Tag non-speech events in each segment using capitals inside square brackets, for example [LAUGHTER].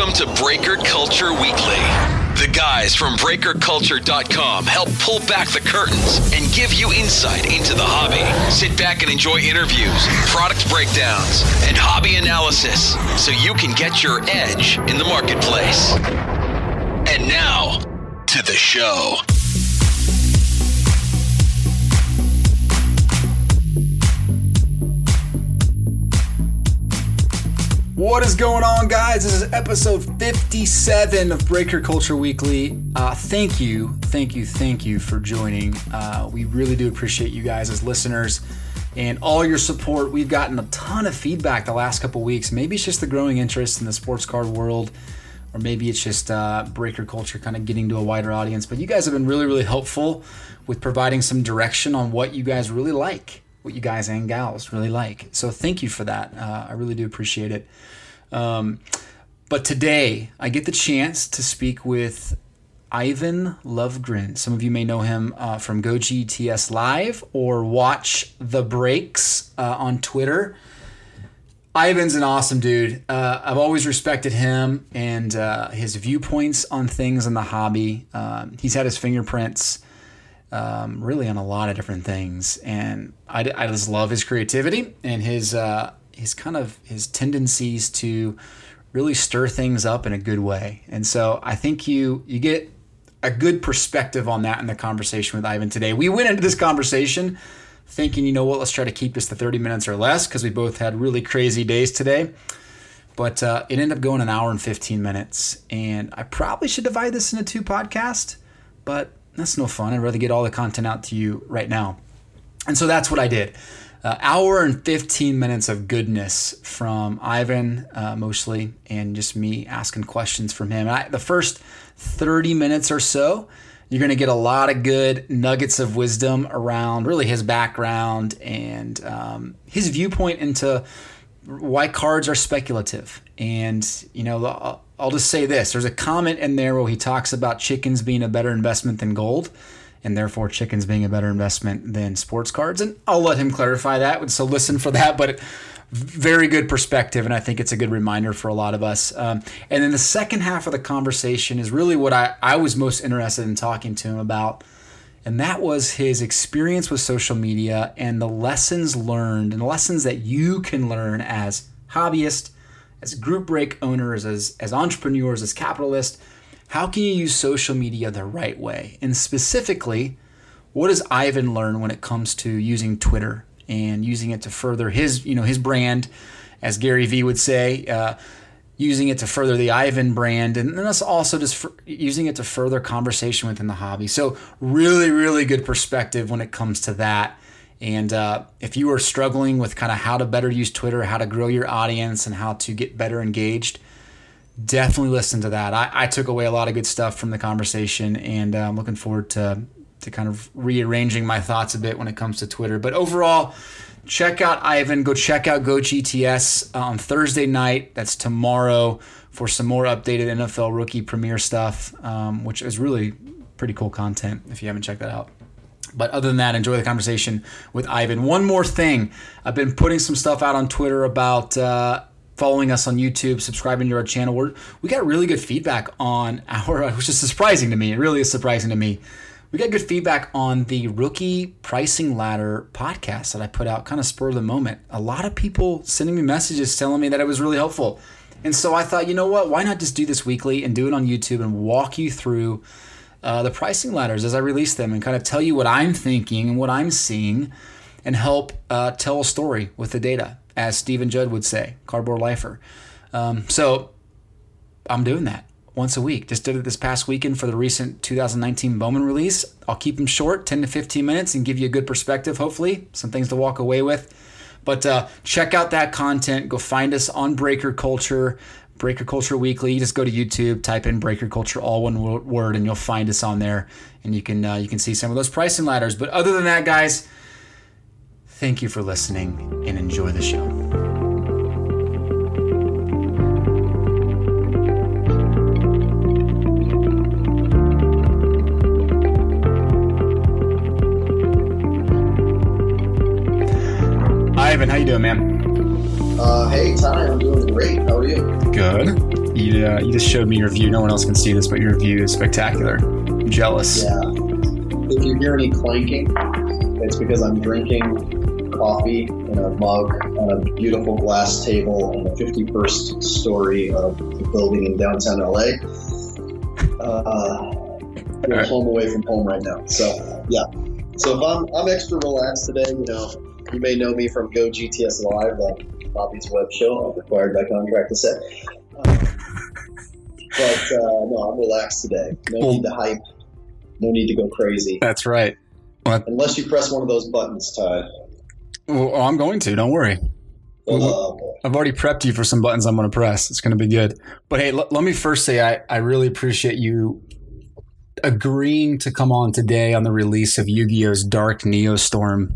Welcome to Breaker Culture Weekly. The guys from BreakerCulture.com help pull back the curtains and give you insight into the hobby. Sit back and enjoy interviews, product breakdowns, and hobby analysis so you can get your edge in the marketplace. And now, to the show. What is going on, guys? This is episode 57 of Breaker Culture Weekly. Uh, thank you, thank you, thank you for joining. Uh, we really do appreciate you guys as listeners and all your support. We've gotten a ton of feedback the last couple weeks. Maybe it's just the growing interest in the sports card world, or maybe it's just uh, Breaker Culture kind of getting to a wider audience. But you guys have been really, really helpful with providing some direction on what you guys really like what you guys and gals really like. So thank you for that. Uh, I really do appreciate it. Um, but today I get the chance to speak with Ivan Lovegren. Some of you may know him uh, from GoGTS Live or watch the breaks uh, on Twitter. Ivan's an awesome dude. Uh, I've always respected him and uh, his viewpoints on things in the hobby. Um, he's had his fingerprints um, really on a lot of different things. And I, I just love his creativity and his uh, his kind of his tendencies to really stir things up in a good way. And so I think you you get a good perspective on that in the conversation with Ivan today. We went into this conversation thinking, you know what, let's try to keep this to 30 minutes or less because we both had really crazy days today. But uh, it ended up going an hour and 15 minutes. And I probably should divide this into two podcasts, but that's no fun. I'd rather get all the content out to you right now. And so that's what I did. Uh, hour and 15 minutes of goodness from Ivan, uh, mostly, and just me asking questions from him. I, the first 30 minutes or so, you're going to get a lot of good nuggets of wisdom around really his background and um, his viewpoint into why cards are speculative. And, you know, I'll just say this there's a comment in there where he talks about chickens being a better investment than gold, and therefore chickens being a better investment than sports cards. And I'll let him clarify that. So listen for that. But very good perspective, and I think it's a good reminder for a lot of us. Um, and then the second half of the conversation is really what I, I was most interested in talking to him about. And that was his experience with social media and the lessons learned and lessons that you can learn as hobbyist as group break owners, as, as entrepreneurs, as capitalists, how can you use social media the right way? And specifically, what does Ivan learn when it comes to using Twitter and using it to further his, you know, his brand, as Gary Vee would say, uh, using it to further the Ivan brand, and then us also just using it to further conversation within the hobby. So really, really good perspective when it comes to that. And uh, if you are struggling with kind of how to better use Twitter, how to grow your audience, and how to get better engaged, definitely listen to that. I, I took away a lot of good stuff from the conversation, and uh, I'm looking forward to to kind of rearranging my thoughts a bit when it comes to Twitter. But overall, check out Ivan. Go check out GoGTS uh, on Thursday night. That's tomorrow for some more updated NFL rookie premiere stuff, um, which is really pretty cool content if you haven't checked that out. But other than that, enjoy the conversation with Ivan. One more thing I've been putting some stuff out on Twitter about uh, following us on YouTube, subscribing to our channel. We're, we got really good feedback on our, [LAUGHS] which is surprising to me. It really is surprising to me. We got good feedback on the rookie pricing ladder podcast that I put out, kind of spur of the moment. A lot of people sending me messages telling me that it was really helpful. And so I thought, you know what? Why not just do this weekly and do it on YouTube and walk you through uh, the pricing ladders as I release them and kind of tell you what I'm thinking and what I'm seeing and help uh, tell a story with the data, as Stephen Judd would say, cardboard lifer. Um, so I'm doing that once a week. Just did it this past weekend for the recent 2019 Bowman release. I'll keep them short, 10 to 15 minutes, and give you a good perspective, hopefully, some things to walk away with. But uh, check out that content. Go find us on Breaker Culture. Breaker Culture Weekly. You just go to YouTube, type in Breaker Culture, all one word, and you'll find us on there, and you can uh, you can see some of those pricing ladders. But other than that, guys, thank you for listening and enjoy the show. Ivan, how you doing, man? Uh, hey, Ty, I'm doing great. How are you? Good. You, uh, you just showed me your view. No one else can see this, but your view is spectacular. I'm jealous. Yeah. If you hear any clanking, it's because I'm drinking coffee in a mug on a beautiful glass table on the 51st story of the building in downtown LA. Uh, we're Alright. home away from home right now. So, yeah. So if I'm, I'm extra relaxed today, you know, you may know me from Go GTS Live, like Bobby's web show. I'm required by contract to say. Uh, but uh, no, I'm relaxed today. No Well- need to hype. No need to go crazy. That's right. Unless you press one of those buttons, Ty. Well, oh, I'm going to. Don't worry. Uh, I've already prepped you for some buttons I'm going to press. It's going to be good. But hey, l- let me first say I, I really appreciate you agreeing to come on today on the release of Yu Gi Oh's Dark Neostorm.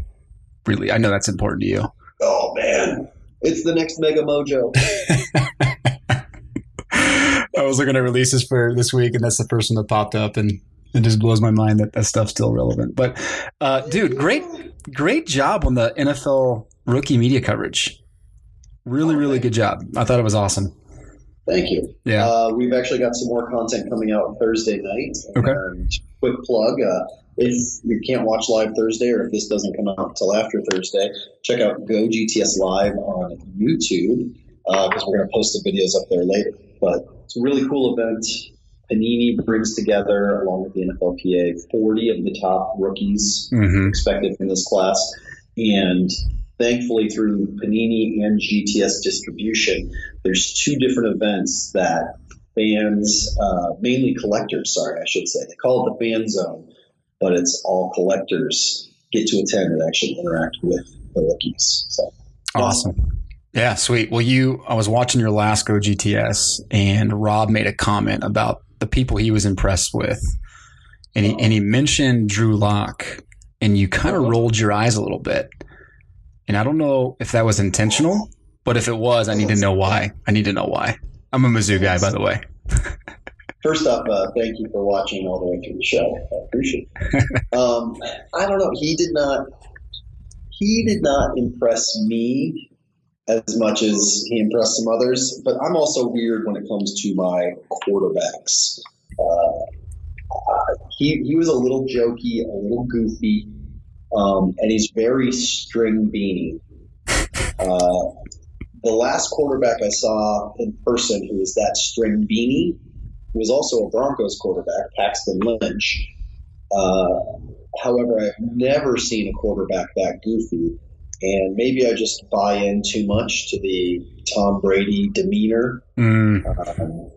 Really, I know that's important to you. oh man, it's the next Mega Mojo. [LAUGHS] I was looking at releases for this week, and that's the first one that popped up, and it just blows my mind that that stuff's still relevant. But, uh, dude, great, great job on the NFL rookie media coverage. Really, really good job. I thought it was awesome. Thank you. Yeah. Uh, we've actually got some more content coming out Thursday night. Okay. And quick plug: uh, if you can't watch live Thursday, or if this doesn't come out until after Thursday, check out Go GTS Live on YouTube because we're going to post the videos up there later. But it's a really cool event. Panini brings together, along with the NFLPA, 40 of the top rookies Mm-hmm. expected from this class. And thankfully, through Panini and GTS distribution, there's two different events that fans, uh, mainly collectors, sorry, I should say, they call it the fan zone, but it's all collectors get to attend and actually interact with the rookies. So Awesome. Yeah, sweet. Well, you, I was watching your last Go GTS, and Rob made a comment about the people he was impressed with, and he and he mentioned Drew Lock, and you kind of rolled your eyes a little bit, and I don't know if that was intentional, but if it was, I need to know why. I need to know why. I'm a Mizzou guy, by the way. [LAUGHS] First off, uh, thank you for watching all the way through the show. I appreciate it. um, I don't know. He did not. He did not impress me as much as he impressed some others. But I'm also weird when it comes to my quarterbacks. Uh, he he was a little jokey, a little goofy, um, and he's very string beanie. Uh, the last quarterback I saw in person who was that string beanie was also a Broncos quarterback, Paxton Lynch. Uh, however, I've never seen a quarterback that goofy, and maybe I just buy in too much to the Tom Brady demeanor. Mm, Um,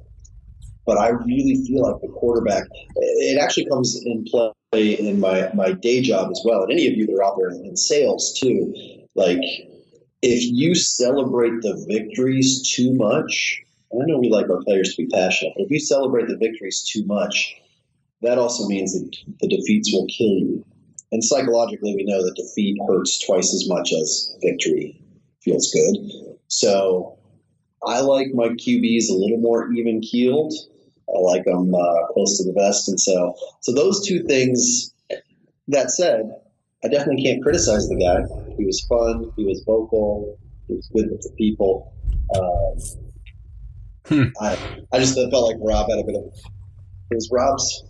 but I really feel like the quarterback. It actually comes in play in my my day job as well, and any of you that are out there in sales too. Like, if you celebrate the victories too much, I know we like our players to be passionate, but if you celebrate the victories too much, that also means that the defeats will kill you. And psychologically, we know that defeat hurts twice as much as victory feels good. So I like my QBs a little more even keeled. I like them uh, close to the vest, and so so those two things. That said, I definitely can't criticize the guy. He was fun. He was vocal. He was good with the people. Um, Hmm. I I just felt like Rob had a bit of. It was Rob's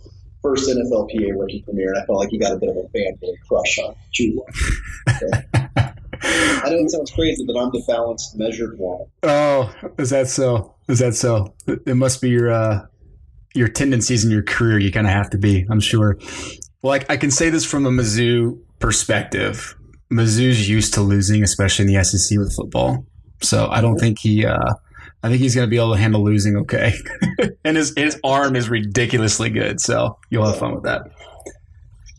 first NFLPA rookie premiere, and I felt like he got a bit of a fanboy crush on Drew. [LAUGHS] I know it sounds crazy, but I'm the balanced, measured one. oh, is that so? Is that so? It it must be your uh, your tendencies in your career. You kind of have to be. I'm sure. Well, I, I can say this from a Mizzou perspective. Mizzou's used to losing, especially in the SEC with football. So I don't think he. Uh, I think he's going to be able to handle losing okay. [LAUGHS] and his his arm is ridiculously good, so you'll have fun with that.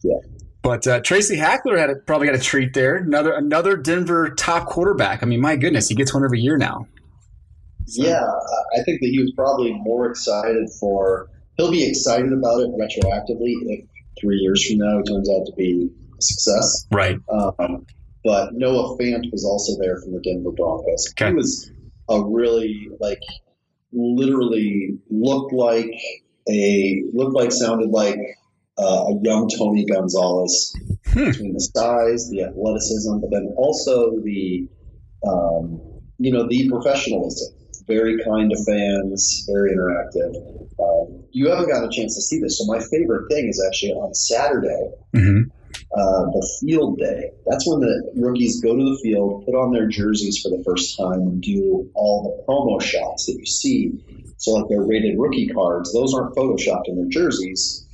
Yeah. But uh, Tracy Hackler had a, probably got a treat there. Another another Denver top quarterback. I mean, my goodness, he gets one every year now. So- Yeah, I think that he was probably more excited for. He'll be excited about it retroactively if three years from now it turns out to be a success. Right. Um, but Noah Fant was also there from the Denver Broncos. Okay. He was a really like literally looked like a looked like sounded like uh, a young Tony Gonzalez Hmm. between the size, the athleticism, but then also the um, you know, the professionalism. Very kind to fans, very interactive. Um, you haven't gotten a chance to see this, so my favorite thing is actually on Saturday, Mm-hmm. Uh, the field day. That's when the rookies go to the field, put on their jerseys for the first time, and do all the promo shots that you see. So, like their rated rookie cards, those aren't photoshopped in their jerseys.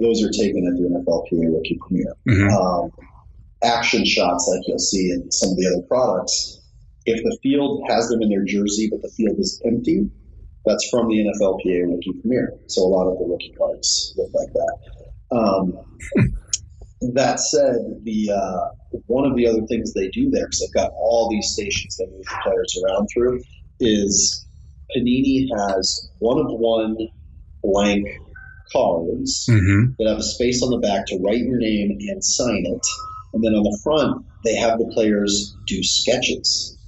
Those are taken at the NFLPA Rookie Premiere. Mm-hmm. Um, action shots, like you'll see in some of the other products, if the field has them in their jersey, but the field is empty, that's from the NFLPA Rookie Premiere. So, a lot of the rookie cards look like that. Um, [LAUGHS] that said, the uh, one of the other things they do there, because they've got all these stations that move the players around through, is Panini has one of one blank cards Mm-hmm. that have a space on the back to write your name and sign it, and then on the front they have the players do sketches.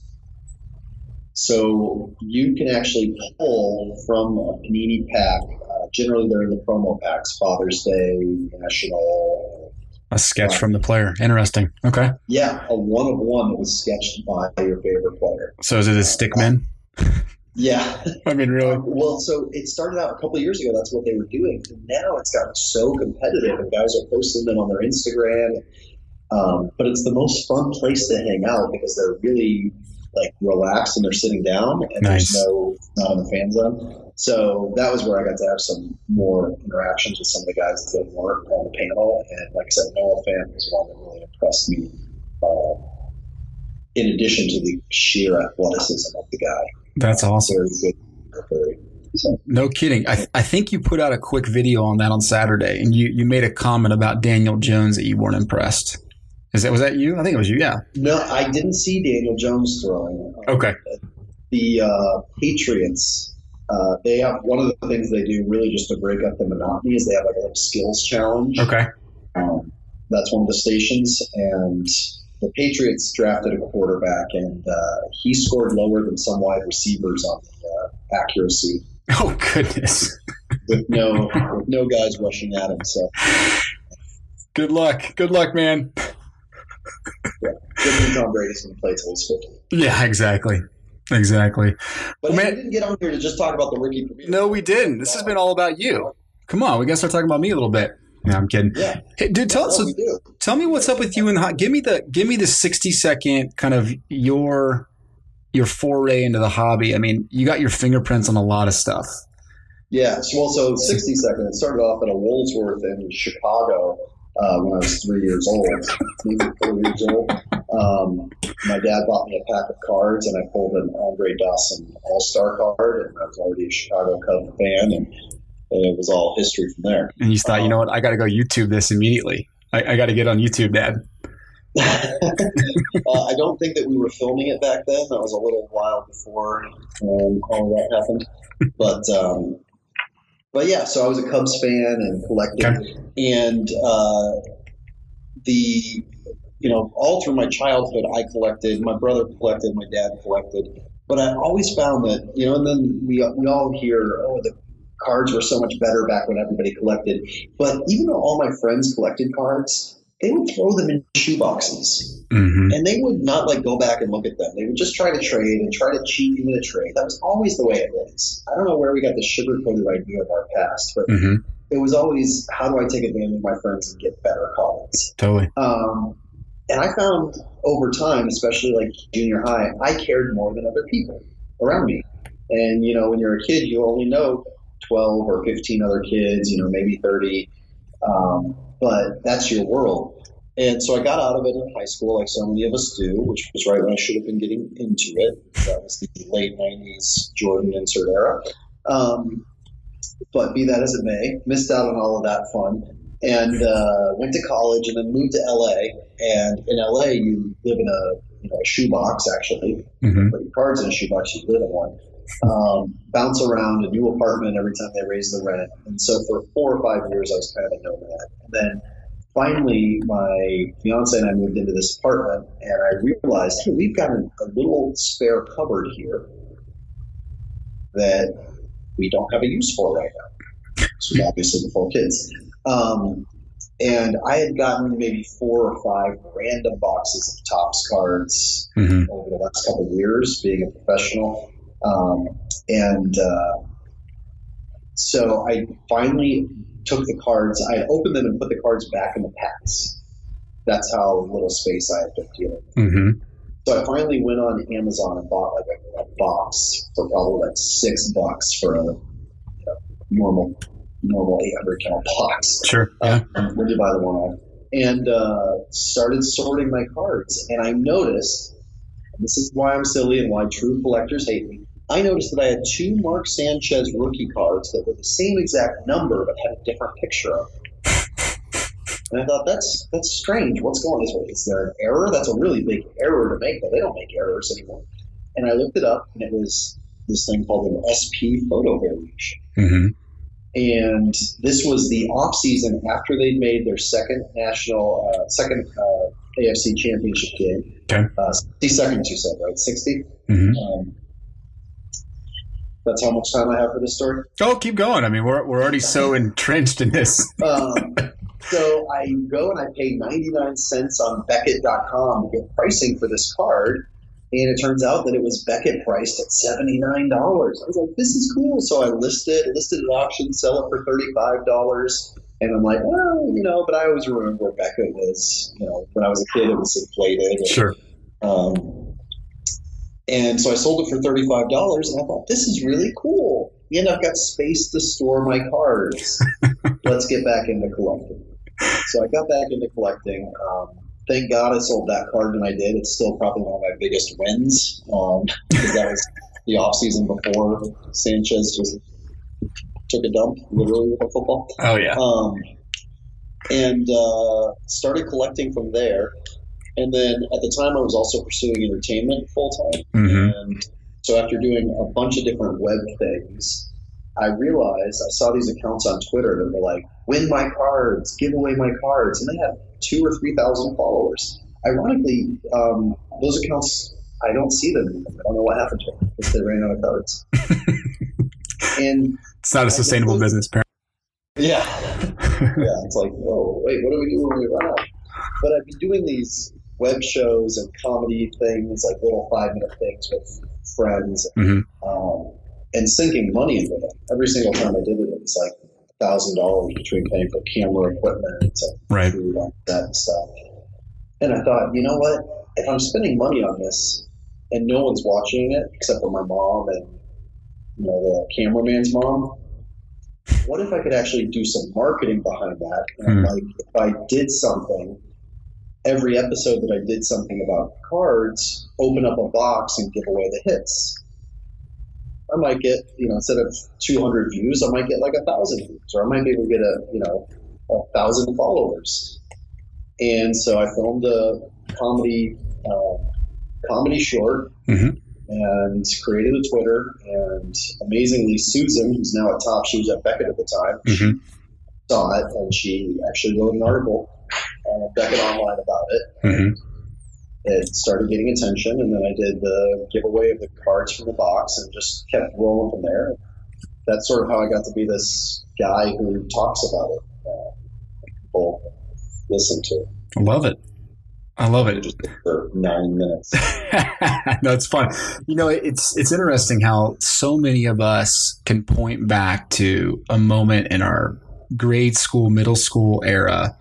So you can actually pull from a Panini pack. Uh, generally, they're in the promo packs: Father's Day, National, A sketch from the player. Interesting. Okay. Yeah, a one of one that was sketched by your favorite player. So is it a stickman? [LAUGHS] Yeah. I mean, really? Well, so it started out a couple of years ago. That's what they were doing. Now it's gotten so competitive, and guys are posting them on their Instagram. Um, but it's the most fun place to hang out because they're really like relaxed and they're sitting down, and Nice. there's no not in the fan zone. So that was where I got to have some more interactions with some of the guys that weren't on the panel. And like I said, Noah Fant was one that really impressed me. Uh, in addition to the sheer athleticism of the guy, That's awesome. very good, very. No kidding. I, I think you put out a quick video on that on Saturday, and you, you made a comment about Daniel Jones that you weren't impressed. Is that was that you? I think it was you. Yeah. no, I didn't see Daniel Jones throwing. Um, Okay. The uh, Patriots, uh, they have one of the things they do really just to break up the monotony is they have like a little skills challenge. Okay. Um, that's one of the stations, and the Patriots drafted a quarterback, and uh, he scored lower than some wide receivers on the uh, accuracy [LAUGHS] Oh goodness. [LAUGHS] with no with no guys rushing at him. So Good luck. Good luck, man. Good thing Tom Brady's going to play till he's fifty. Yeah. Exactly. Exactly. But Well, man- we didn't get on here to just talk about the rookie. No, we didn't. This has been all about you. Come on, we gotta start talking about me a little bit. No, I'm kidding. Yeah, Hey, dude, tell that's us. what we do. Tell me what's up with you and hot. Give me the give me the sixty second kind of your your foray into the hobby. I mean, you got your fingerprints on a lot of stuff. Yeah, so, well, so 60 seconds. It started off at a Woolsworth in Chicago uh, when I was three years old, maybe four years old. Um, my dad bought me a pack of cards, and I pulled an Andre Dawson All Star card, and I was already a Chicago Cubs fan, and it was all history from there. And you thought, you know what? I got to go YouTube this immediately. I, I got to get on YouTube, Dad. [LAUGHS] uh, I don't think that we were filming it back then. That was a little while before um, all of that happened. But um, but yeah, so I was a Cubs fan and collected, and uh, the you know all through my childhood I collected. My brother collected. My dad collected. But I always found that you know, and then we we all hear oh the cards were so much better back when everybody collected. But even though all my friends collected cards, they would throw them in shoeboxes Mm-hmm. and they would not like go back and look at them. They would just try to trade and try to cheat into the trade. That was always the way it was. I don't know where we got the sugar coated idea of our past, but Mm-hmm. it was always how do I take advantage of my friends and get better cards. Totally. Um, and I found over time, especially like junior high, I cared more than other people around me. And you know, when you're a kid, you only know 12 or 15 other kids, you know, maybe 30. Um, but that's your world. And so I got out of it in high school, like so many of us do, which was right when I should have been getting into it. That was the late 90s Jordan insert era. Um, but be that as it may, missed out on all of that fun and uh, went to college and then moved to LA. And in LA, you live in a you know a shoebox actually. Mm-hmm. Put your cards in a shoebox, you live in one. Um, bounce around a new apartment every time they raise the rent. And so for four or five years, I was kind of a nomad. And then finally, my fiance and I moved into this apartment, and I realized, hey, we've got a, a little spare cupboard here that we don't have a use for right now. So obviously the four kids. Um, and I had gotten maybe four or five random boxes of Topps cards hmm over the last couple of years, being a professional, um, and uh, so I finally took the cards. I opened them and put the cards back in the packs. That's how little space I had been dealing. hmm So I finally went on Amazon and bought like a, a box for probably like six bucks for a, you know, normal normal 800 count box. Sure. Yeah. Um, where'd you buy the one off? And uh, started sorting my cards, and I noticed, and this is why I'm silly and why true collectors hate me. I noticed that I had two Mark Sanchez rookie cards that were the same exact number but had a different picture of it. And I thought that's that's strange. What's going on? Is there an error? That's a really big error to make. But they don't make errors anymore. And I looked it up, and it was this thing called an SP photo variation. hmm And this was the off season after they'd made their second national, uh, second uh, AFC championship game. Okay. Uh, 60 seconds, you said, right? 60? hmm Um, that's how much time I have for this story. Oh, keep going. I mean, we're, we're already so [LAUGHS] entrenched in this. Um, [LAUGHS] so I go and I pay 99 cents on Beckett.com to get pricing for this card. And it turns out that it was Beckett priced at $79. I was like, this is cool. So I listed, it, listed an auction, sell it for $35. And I'm like, oh, you know, but I always remember Beckett was, you know, when I was a kid, it was inflated. And, Sure. um, and so I sold it for $35, and I thought, this is really cool. And I've got space to store my cards. [LAUGHS] Let's get back into collecting. So I got back into collecting. Um, thank God I sold that card when I did. It's still probably one of my biggest wins um, because that was the off season before Sanchez just took a dump, literally with a football Oh, yeah. um, and uh, started collecting from there. And then at the time, I was also pursuing entertainment full time. hmm And so after doing a bunch of different web things, I realized I saw these accounts on Twitter that were like, "Win my cards, give away my cards," and they had two or three thousand followers. Ironically, um, those accounts I don't see them. anymore. I don't know what happened to them because they ran out of cards. [LAUGHS] and It's not a sustainable business, apparently. yeah, yeah, it's like, oh, wait, what do we do when we run out? But I've been doing these web shows and comedy things, like little five minute things with friends, Mhm. um, and sinking money into them. Every single time I did it, it was like thousand dollars between paying for camera equipment and Right. food set and stuff. And I thought, you know what? If I'm spending money on this and no one's watching it except for my mom and you know the cameraman's mom, what if I could actually do some marketing behind that? And Hmm. like if I did something, every episode that I did something about cards, open up a box and give away the hits. I might get, you know, instead of 200 views, I might get like a thousand views, or I might be able to get a, you know, a thousand followers. And so I filmed a comedy, uh, comedy short, Mhm. and created a Twitter. And amazingly, Susan, who's now at Top, she was at Beckett at the time, Mhm. saw it, and she actually wrote an article on Beckett Online about it. hmm It started getting attention, and then I did the giveaway of the cards from the box, and just kept rolling from there. That's sort of how I got to be this guy who talks about it. Uh, people listen to it I love it. I love it. just for nine minutes. [LAUGHS] That's fun. You know, it's it's interesting how so many of us can point back to a moment in our grade school, middle school era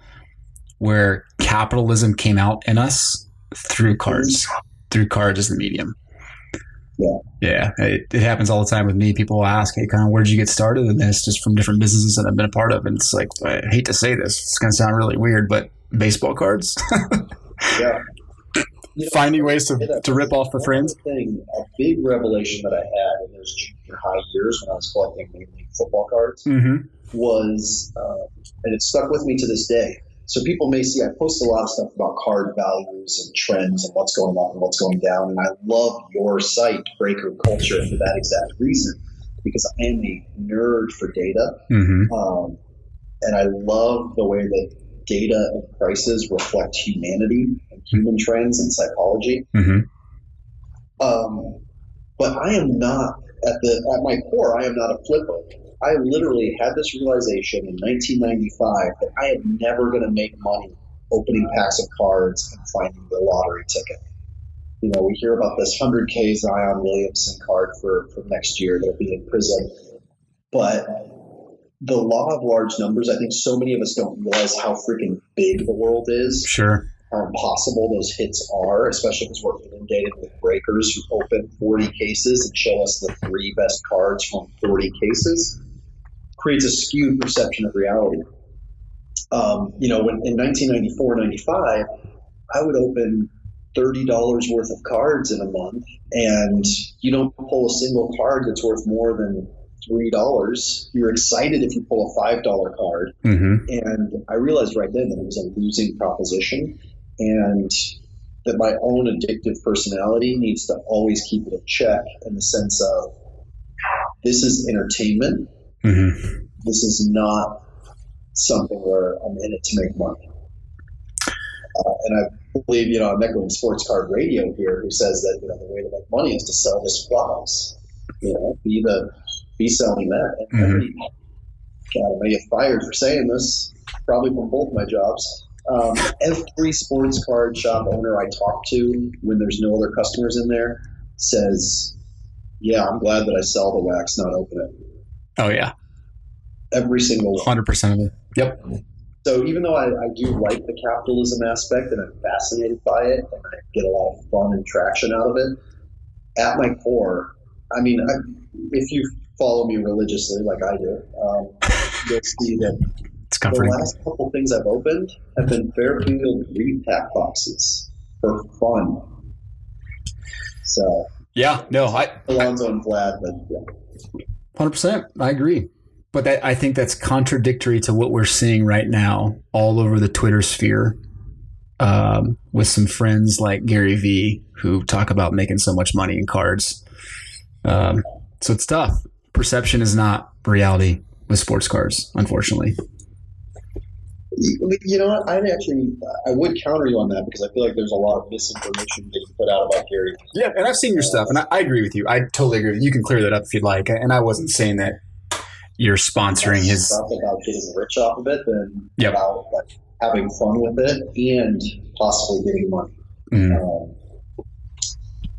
where capitalism came out in us through cards, through cards as the medium. Yeah. Yeah. It, it happens all the time with me. People ask, Hey, kind of, where'd you get started in this? Just from different businesses that I've been a part of. And it's like, I hate to say this, it's going to sound really weird, but baseball cards, [LAUGHS] Yeah. You know, finding ways to, to rip off the friends. Thing, a big revelation that I had in those junior high years when I was collecting mainly football cards Mm-hmm. was, um, and it stuck with me to this day. So people may see I post a lot of stuff about card values and trends and what's going up and what's going down, and I love your site, Breaker Culture, for that exact reason because I am a nerd for data, Mm-hmm. um, and I love the way that data and prices reflect humanity and human trends and psychology. Mm-hmm. Um, but I am not at the at my core. I am not a flipper. I literally had this realization in 1995 that I am never going to make money opening packs of cards and finding the lottery ticket. You know, we hear about this 100K Zion Williamson card for, for next year that'll be in Prizm. But the law of large numbers, I think so many of us don't realize how freaking big the world is. Sure. How impossible those hits are, especially because we're inundated with breakers who open 40 cases and show us the three best cards from 40 cases. Creates a skewed perception of reality. Um, you know, when in 1994, 95, I would open $30 worth of cards in a month, and you don't pull a single card that's worth more than three dollars. You're excited if you pull a five dollar card, Mm-hmm. and I realized right then that it was a losing proposition, and that my own addictive personality needs to always keep it in check in the sense of this is entertainment. Mm-hmm. This is not something where I'm in it to make money. Uh, and I believe, you know, I'm echoing Sports Card Radio here, who says that you know the way to make money is to sell the supplies. You know, be the be selling that. And Mhm. God, I may get fired for saying this, probably from both my jobs. Um, every sports card shop owner I talk to, when there's no other customers in there, says, "Yeah, I'm glad that I sell the wax, not open it." Oh yeah, Every single one. hundred percent of it. Yep. So even though I, I do like the capitalism aspect and I'm fascinated by it and I get a lot of fun and traction out of it, at my core, I mean, I, if you follow me religiously like I do, um, [LAUGHS] you'll see that It's the last couple things I've opened have been Fairfield repack boxes for fun. So Yeah. No, I Alonzo I, and Vlad, but yeah. Hundred percent, I agree. But that, I think that's contradictory to what we're seeing right now all over the Twitter sphere, um, with some friends like Gary Vee who talk about making so much money in cards. Um, so it's tough. Perception is not reality with sports cards, unfortunately. You know what? I actually I would counter you on that because I feel like there's a lot of misinformation getting put out about Gary. Yeah, and I've seen your stuff, and I, I agree with you. I totally agree. You can clear that up if you'd like. And I wasn't saying that you're sponsoring his. stuff about getting rich off of it than Yep. about like having fun with it and possibly getting money. Mm, Um,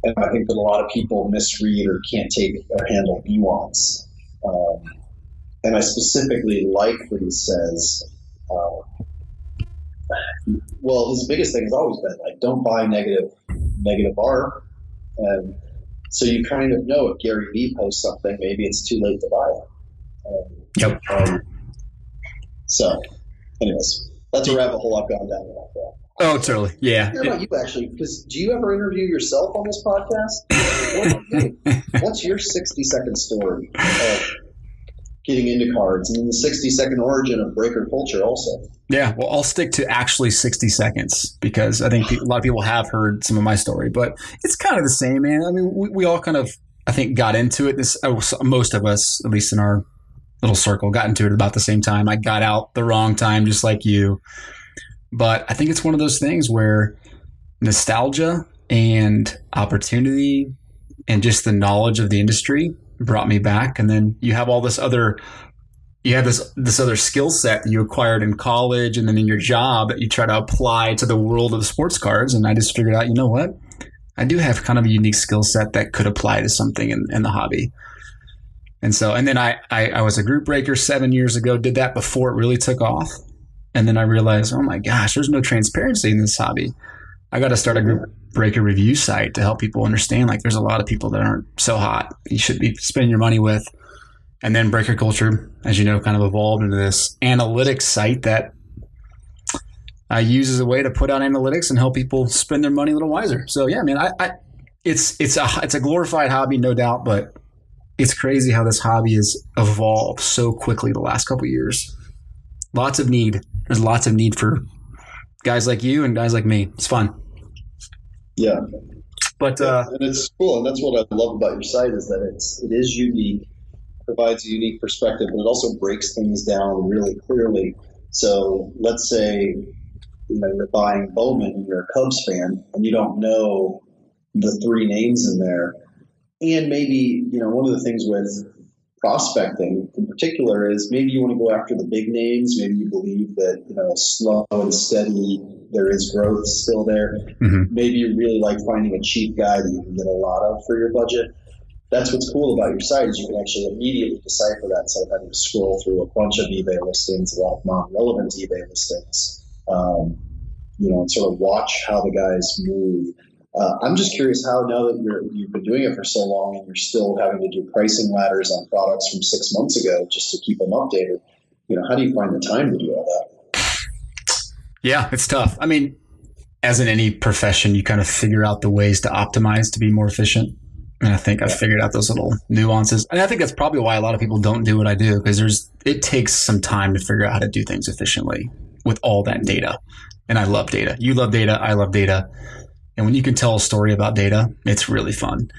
and I think that a lot of people misread or can't take or handle nuance. Um, and I specifically like what he says. Uh, well, his biggest thing has always been like, don't buy negative negative art. And so you kind of know if Gary Vee posts something, maybe it's too late to buy it. Um, Yep. um, so, anyways, that's a rabbit hole I've gone down with that. Oh, totally. Yeah. How about you actually? Because do you ever interview yourself on this podcast? [LAUGHS] What- What's your sixty second story of [LAUGHS] getting into cards, and then the sixty second origin of breaker culture also? Yeah, well, I'll stick to actually 60 seconds because I think a lot of people have heard some of my story, but it's kind of the same, man. I mean, we, we all kind of, I think, got into it. This most of us, at least in our little circle, got into it about the same time. I got out the wrong time, just like you. But I think it's one of those things where nostalgia and opportunity and just the knowledge of the industry brought me back. And then you have all this other you have this this other skill set that you acquired in college and then in your job that you try to apply to the world of sports cards. And I just figured out, you know what? I do have kind of a unique skill set that could apply to something in, in the hobby. And so, and then I, I, I was a group breaker seven years ago, did that before it really took off. And then I realized, oh my gosh, there's no transparency in this hobby. I got to start a group breaker review site to help people understand like there's a lot of people that aren't so hot you should be spending your money with. And then Breaker Culture, as you know, kind of evolved into this analytics site that I use as a way to put out analytics and help people spend their money a little wiser. So yeah, man, I, I it's it's a it's a glorified hobby, no doubt, but it's crazy how this hobby has evolved so quickly the last couple years. Lots of need. There's lots of need for guys like you and guys like me. It's fun. Yeah, But uh, and it's cool, and that's what I love about your site is that it's it is unique, provides a unique perspective, but it also breaks things down really clearly. So let's say you know you're buying Bowman and you're a Cubs fan, and you don't know the three names in there, and maybe you know one of the things with prospecting in particular is maybe you want to go after the big names. Maybe you believe that you know slow and steady there is growth still there. Mhm. Maybe you really like finding a cheap guy that you can get a lot of for your budget. That's what's cool about your site is you can actually immediately decipher that instead of having to scroll through a bunch of eBay listings, a lot of non-relevant eBay listings. Um, you know, and sort of watch how the guys move. Uh, I'm just curious how now that you're, you've been doing it for so long and you're still having to do pricing ladders on products from six months ago just to keep them updated. You know, how do you find the time to do all that? Yeah, it's tough. I mean, as in any profession, you kind of figure out the ways to optimize to be more efficient. And I think I've figured out those little nuances. And I think that's probably why a lot of people don't do what I do because there's it takes some time to figure out how to do things efficiently with all that data. And I love data. You love data. I love data. And when you can tell a story about data, it's really fun.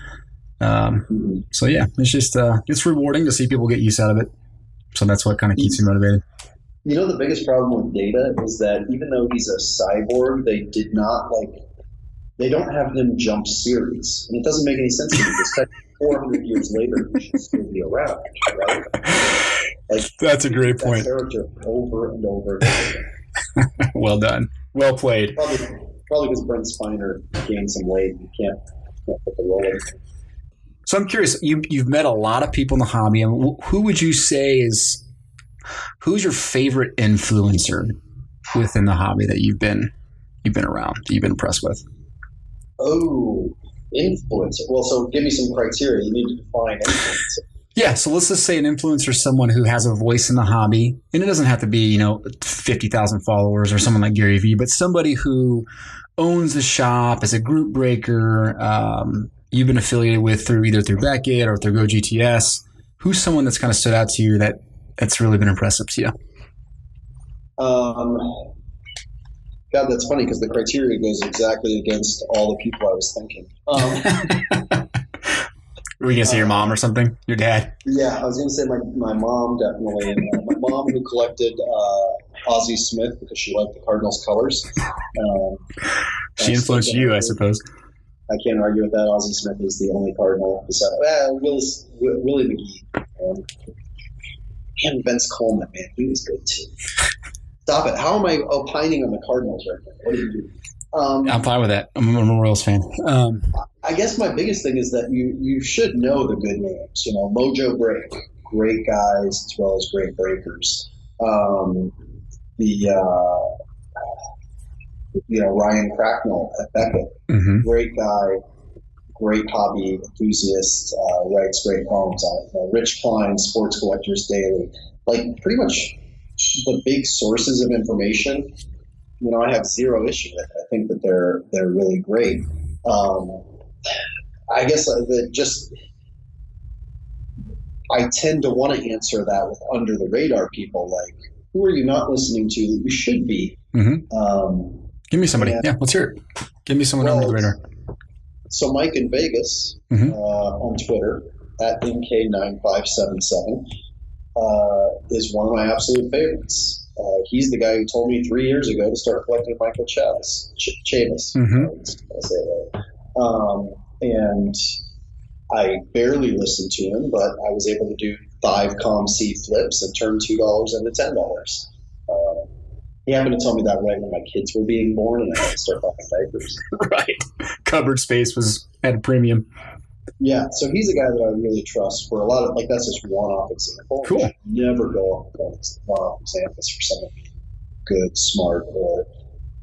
Um, Mhm. so yeah, it's just uh, it's rewarding to see people get use out of it. So that's what kind of keeps me motivated. You know, the biggest problem with data is that even though he's a cyborg, they did not like, they don't have him jump series. And it doesn't make any sense to me because 400 years later, he should still be around, right? Like, That's a great point. character over and over and over. [LAUGHS] Well done. Well played. Probably, probably because Brent Spiner gained some weight and can't, can't put the role in. So I'm curious. You you've met a lot of people in the hobby, and wh- who would you say is who's your favorite influencer within the hobby that you've been you've been around that you've been impressed with? Oh, influencer. Well, so give me some criteria. You need to define influencer. Yeah, so let's just say an influencer is someone who has a voice in the hobby, and it doesn't have to be you know fifty thousand followers or someone like Gary Vee, but somebody who owns a shop is a group breaker. Um, you've been affiliated with through either through Beckett or through GoGTS. Who's someone that's kind of stood out to you that that's really been impressive to you? Um, God, that's funny because the criteria goes exactly against all the people I was thinking. Um, [LAUGHS] Were you gonna say your mom or something? Your dad? yeah, I was going to say my, my mom definitely, and uh, my mom who collected uh, Ozzie Smith because she liked the Cardinals colors. Um, [LAUGHS] She influenced you, I suppose. I can't argue with that. Ozzie Smith is the only Cardinal besides well, Willis, Wi- Willie McGee. Um, and Vince Coleman, man, he was good too. Stop it! How am I opining on the Cardinals right now? What do you do? Um, I'm fine with that. I'm a Royals fan. Um, I guess my biggest thing is that you you should know the good names. You know, Mojo Break, great guys as well as great breakers. Um, the uh, you know Ryan Cracknell at Beckett, mhm. great guy, great hobby enthusiast, uh, writes great poems on it. You know, Rich Klein, Sports Collectors Daily, like pretty much the big sources of information. You know, I have zero issue with. I think that they're they're really great. Um, I guess that just I tend to want to answer that with under the radar people, like who are you not listening to that you should be? Mhm. Um, Give me somebody. Yeah. Yeah, let's hear it. Give me someone under the radar. So Mike in Vegas Mhm. uh, on Twitter at mk9577 uh, is one of my absolute favorites. Uh, he's the guy who told me three years ago to start collecting Michael Chavis. Ch- Chavis. Mhm. I say it. Um, and I barely listened to him, but I was able to do five COMC flips and turn two dollars into ten dollars. Uh, he happened to tell me that right when my kids were being born, and I had to start buying diapers. [LAUGHS] right. Cupboard space was at a premium. Yeah, so he's a guy that I really trust for a lot of like that's just one off example. Cool. I never go off of one off examples for someone good, smart, or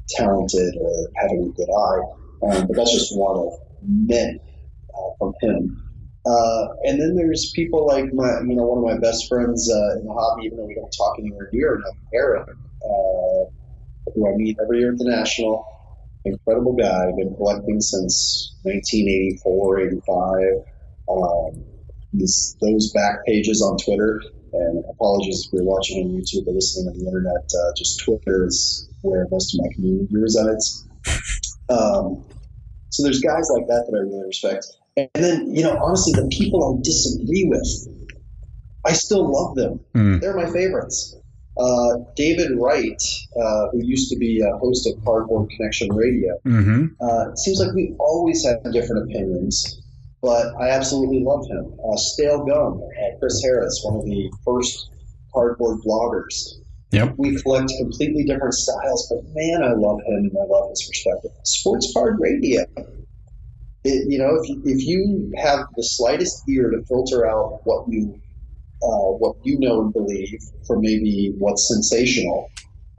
talented, or having a good eye. Um, but that's just one of many uh, from him. Uh, and then there's people like my, you know, one of my best friends uh, in the hobby, even though we don't talk anywhere near enough, Aaron, uh, who I meet every year at the National incredible guy. I've been collecting since 1984, 85. Um, he's, those back pages on Twitter, and apologies if you're watching on YouTube or listening on the internet, uh, just Twitter is where most of my community resides. Um, so there's guys like that that I really respect. And then, you know, honestly, the people I disagree with, I still love them. Hmm. They're my favorites. Uh, David Wright, uh, who used to be a host of Cardboard Connection Radio, Mm-hmm. uh, it seems like we always have different opinions, but I absolutely love him. Uh, Stale Gum, uh, Chris Harris, one of the first cardboard bloggers. Yep. We collect completely different styles, but man, I love him and I love his perspective. Sports Card Radio. It, you know, if you, if you have the slightest ear to filter out what you uh, what you know and believe from maybe what's sensational,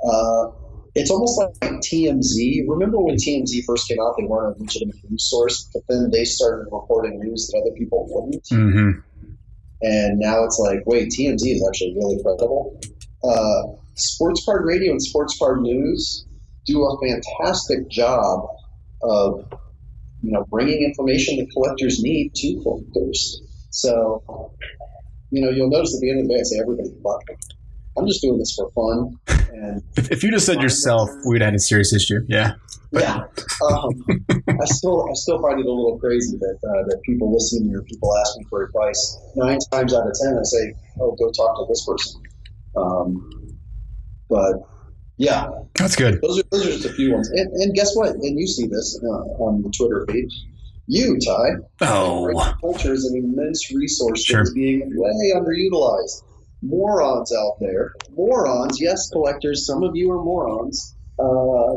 uh, it's almost like TMZ. Remember when TMZ first came out, they weren't a legitimate news source, but then they started reporting news that other people wouldn't. Mm-hmm. And now it's like, wait, TMZ is actually really credible. Uh, sports Card Radio and Sports Card News do a fantastic job of, you know, bringing information that collectors need to collectors. So, you know, you'll notice at the end of the day, I say everybody's bucket. I'm just doing this for fun. And [LAUGHS] If, if you just said yourself, we'd had a serious issue. Yeah. yeah, um, I still I still find it a little crazy that uh, that people listen or people ask me for advice. Nine times out of ten, I say, "Oh, go talk to this person." Um, but yeah, That's good. those are those are just a few ones. And, and guess what? And you see this uh, on the Twitter feed. You, Ty, Oh. culture is an immense resource Sure. that is being way underutilized. Morons out there, morons. Yes, collectors. Some of you are morons, uh,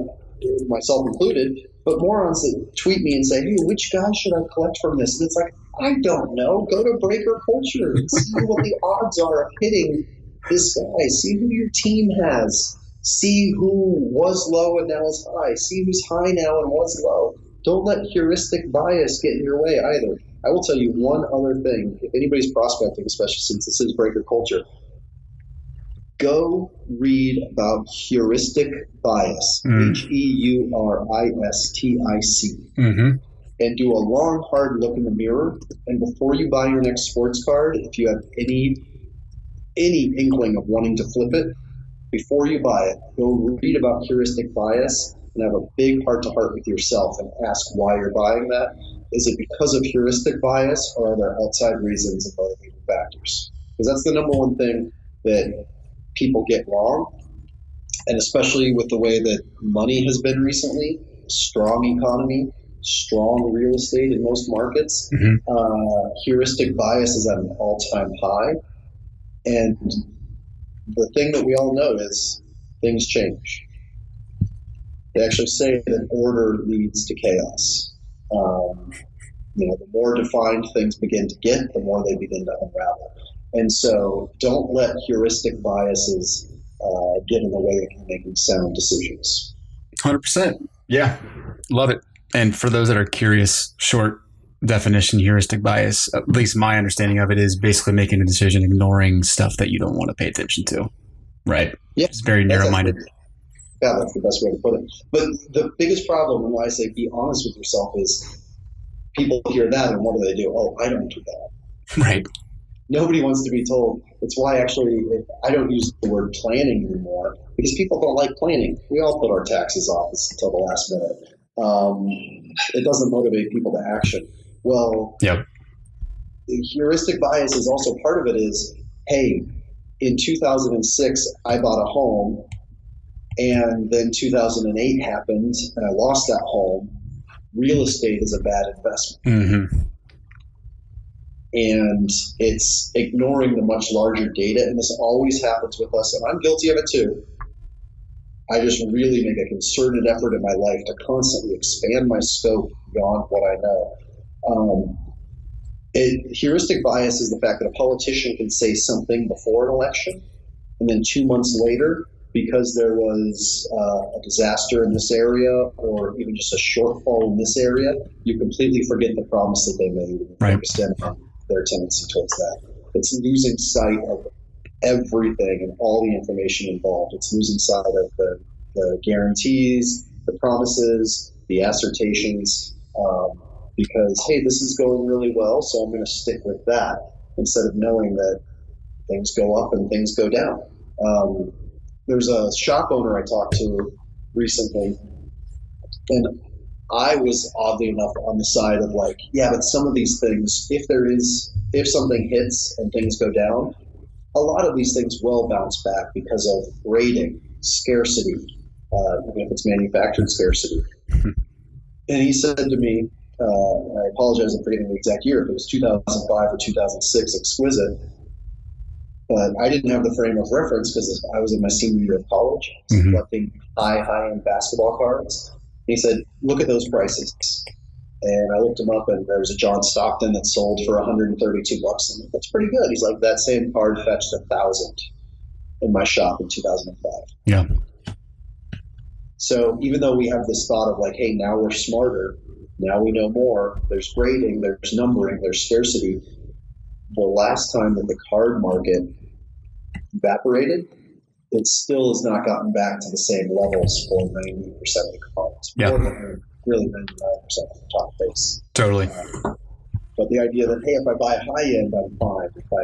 myself included. But morons that tweet me and say, "Hey, which guy should I collect from this?" And it's like, I don't know. Go to Breaker Culture and [LAUGHS] see what the odds are of hitting this guy. See who your team has. See who was low and now is high. See who's high now and was low. Don't let heuristic bias get in your way either. I will tell you one other thing. If anybody's prospecting, especially since this is breaker culture, go read about heuristic bias. Mm. H E U R I S T I C. Mm-hmm. And do a long, hard look in the mirror. And before you buy your next sports card, if you have any any inkling of wanting to flip it, before you buy it, go read about heuristic bias and have a big heart to heart with yourself and ask why you're buying that. Is it because of heuristic bias or are there outside reasons and motivating factors? Because that's the number one thing that people get wrong. And especially with the way that money has been recently, strong economy, strong real estate in most markets, Mhm. uh, heuristic bias is at an all time high. And the thing that we all know is things change. They actually say that order leads to chaos. Um, you know, the more defined things begin to get, the more they begin to unravel. And so, don't let heuristic biases uh, get in the way of making sound decisions. Hundred percent. Yeah, love it. And for those that are curious, short definition heuristic bias. At least my understanding of it is basically making a decision, ignoring stuff that you don't want to pay attention to. Right. Yeah. It's very narrow-minded. actually- Yeah, that's the best way to put it. But the biggest problem, and why I say be honest with yourself, is people hear that and what do they do? Oh, I don't do that. [LAUGHS] Right. Nobody wants to be told. It's why actually I don't use the word planning anymore because people don't like planning. We all put our taxes off until the last minute. Um, it doesn't motivate people to action. Well, Yep. the heuristic bias is also part of it is, hey, in 2006, I bought a home and then 2008 happened and I lost that home. Real estate is a bad investment Mm-hmm. and it's ignoring the much larger data. And this always happens with us, and I'm guilty of it too. I just really make a concerted effort in my life to constantly expand my scope beyond what I know. Um, it, heuristic bias is the fact that a politician can say something before an election, and then two months later, because there was uh, a disaster in this area or even just a shortfall in this area, you completely forget the promise that they made and Right. on their tendency towards that. It's losing sight of everything and all the information involved. It's losing sight of the, the guarantees, the promises, the assertions, um, because, hey, this is going really well, so I'm going to stick with that instead of knowing that things go up and things go down. Um, there's a shop owner I talked to recently, and I was oddly enough on the side of like, yeah, but some of these things, if there is, if something hits and things go down, a lot of these things will bounce back because of rating, scarcity, uh, even if it's manufactured scarcity. [LAUGHS] and he said to me, uh, I apologize, I'm forgetting the exact year. If it was 2005 or 2006, exquisite. But I didn't have the frame of reference because I was in my senior year of college, Mhm. collecting high, high end basketball cards. he said, "Look at those prices." And I looked him up, and there was a John Stockton that sold for 132 bucks. I'm That's pretty good. He's like, that same card fetched a thousand in my shop in 2005. Yeah. So even though we have this thought of like, hey, now we're smarter, now we know more. There's grading, there's numbering, there's scarcity. The last time that the card market evaporated, it still has not gotten back to the same levels for 90% of the cards. Yeah. More than really 99% of the top base. Totally. But the idea that hey, if I buy a high end, I'm fine. If I,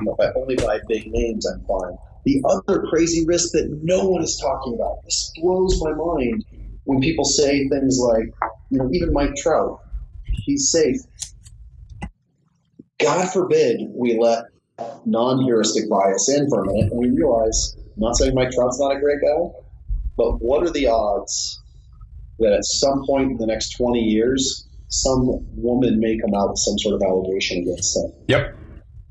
you know, if I only buy big names, I'm fine. The other crazy risk that no one is talking about. This blows my mind when people say things like, you know, even Mike Trout, he's safe. God forbid we let non-heuristic bias in for a minute and we realize. I'm not saying Mike Trout's not a great guy, but what are the odds that at some point in the next 20 years, some woman may come out with some sort of allegation against him. Yep.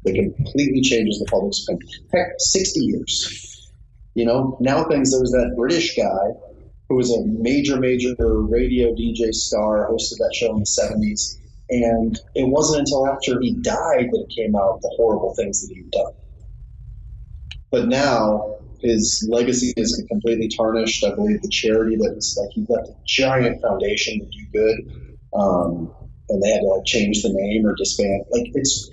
That completely changes the public's opinion. Heck, 60 years. You know, now things, there was that British guy who was a major, major radio DJ star, hosted that show in the 70s. And it wasn't until after he died that it came out the horrible things that he'd done. But now his legacy is completely tarnished. I believe the charity that was like he left a giant foundation to do good um, and they had to like change the name or disband. Like it's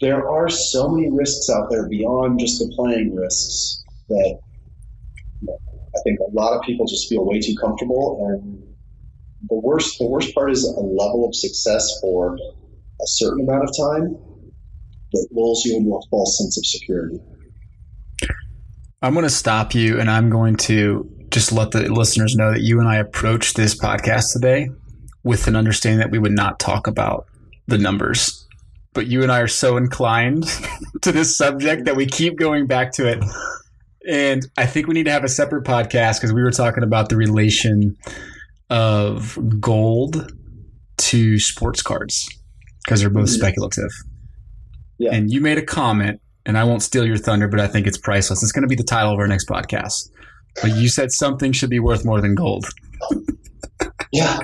there are so many risks out there beyond just the playing risks that I think a lot of people just feel way too comfortable. And the worst the worst part is a level of success for a certain amount of time that lulls you into a false sense of security. I'm going to stop you and I'm going to just let the listeners know that you and I approached this podcast today with an understanding that we would not talk about the numbers. But you and I are so inclined [LAUGHS] to this subject that we keep going back to it. And I think we need to have a separate podcast because we were talking about the relation of gold to sports cards because they're both Mhm. speculative. Yeah. And you made a comment, and I won't steal your thunder, but I think it's priceless. It's going to be the title of our next podcast. But you said something should be worth more than gold. [LAUGHS] Yeah.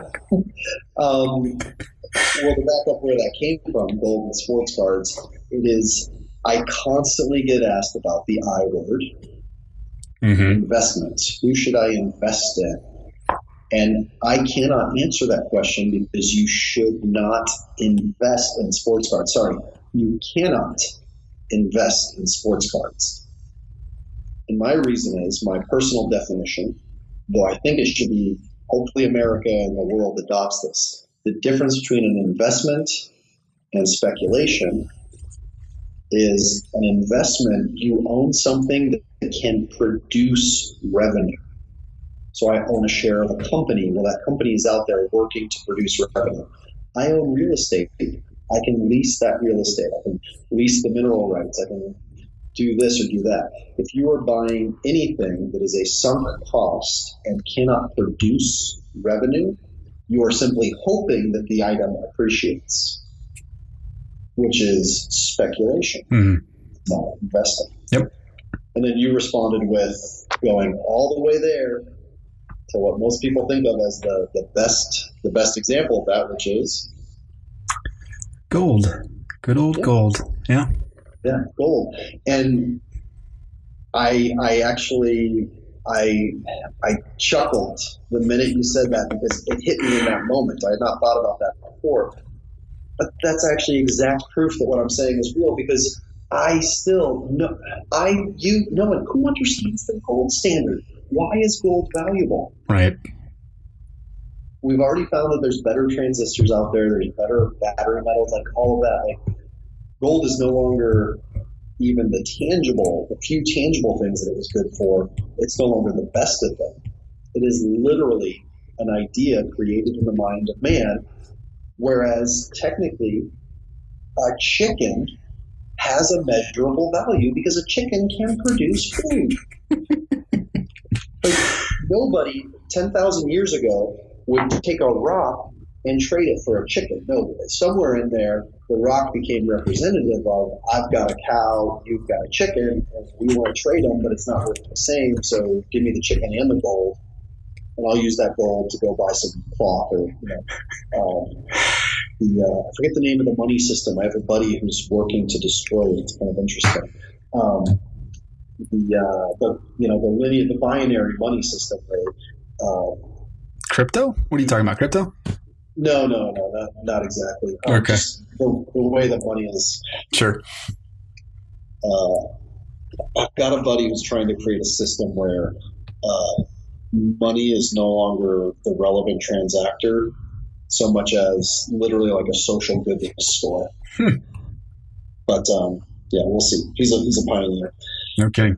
um, well, to back up where that came from, gold and sports cards, it is. I constantly get asked about the I word, Mm-hmm. investment. Who should I invest in? And I cannot answer that question because you should not invest in sports cards. Sorry, you cannot invest in sports cards. And my reason is my personal definition, though I think it should be hopefully America and the world adopts this. The difference between an investment and speculation is an investment. You own something that can produce revenue. So I own a share of a company. Well, that company is out there working to produce revenue. I own real estate. I can lease that real estate. I can lease the mineral rights. I can do this or do that. If you are buying anything that is a sunk cost and cannot produce revenue, you are simply hoping that the item appreciates, which is speculation, Mhm. not investing. Yep. And then you responded with going all the way there to what most people think of as the, the best the best example of that, which is Gold. Good old Yeah. gold. Yeah. yeah, gold. And I I actually I I chuckled the minute you said that because it hit me in that moment. I had not thought about that before. But that's actually exact proof that what I'm saying is real because I still know I you no one who understands the gold standard. Why is gold valuable? Right. we've already found that there's better transistors out there. There's better battery metals, like all of that. Like gold is no longer even the tangible, the few tangible things that it was good for. It's no longer the best of them. It is literally an idea created in the mind of man. Whereas technically, a chicken has a measurable value because a chicken can produce food. [LAUGHS] like nobody 10,000 years ago would take a rock and trade it for a chicken. No, somewhere in there, the rock became representative of I've got a cow, you've got a chicken, and we want to trade them, but it's not worth the same. So give me the chicken and the gold, and I'll use that gold to go buy some cloth or you know. Um, the uh, I forget the name of the money system. I have a buddy who's working to destroy it. It's kind of interesting. Um, the uh, the you know the linear the binary money system. Where, uh, Crypto? What are you talking about? Crypto? no, no, no, not, not exactly. Um, Okay. The, the way that money is. Sure. Uh, I've got a buddy who's trying to create a system where uh, money is no longer the relevant transactor so much as literally like a social goodness score. Hmm. But um, yeah, we'll see. He's a he's a pioneer. Okay.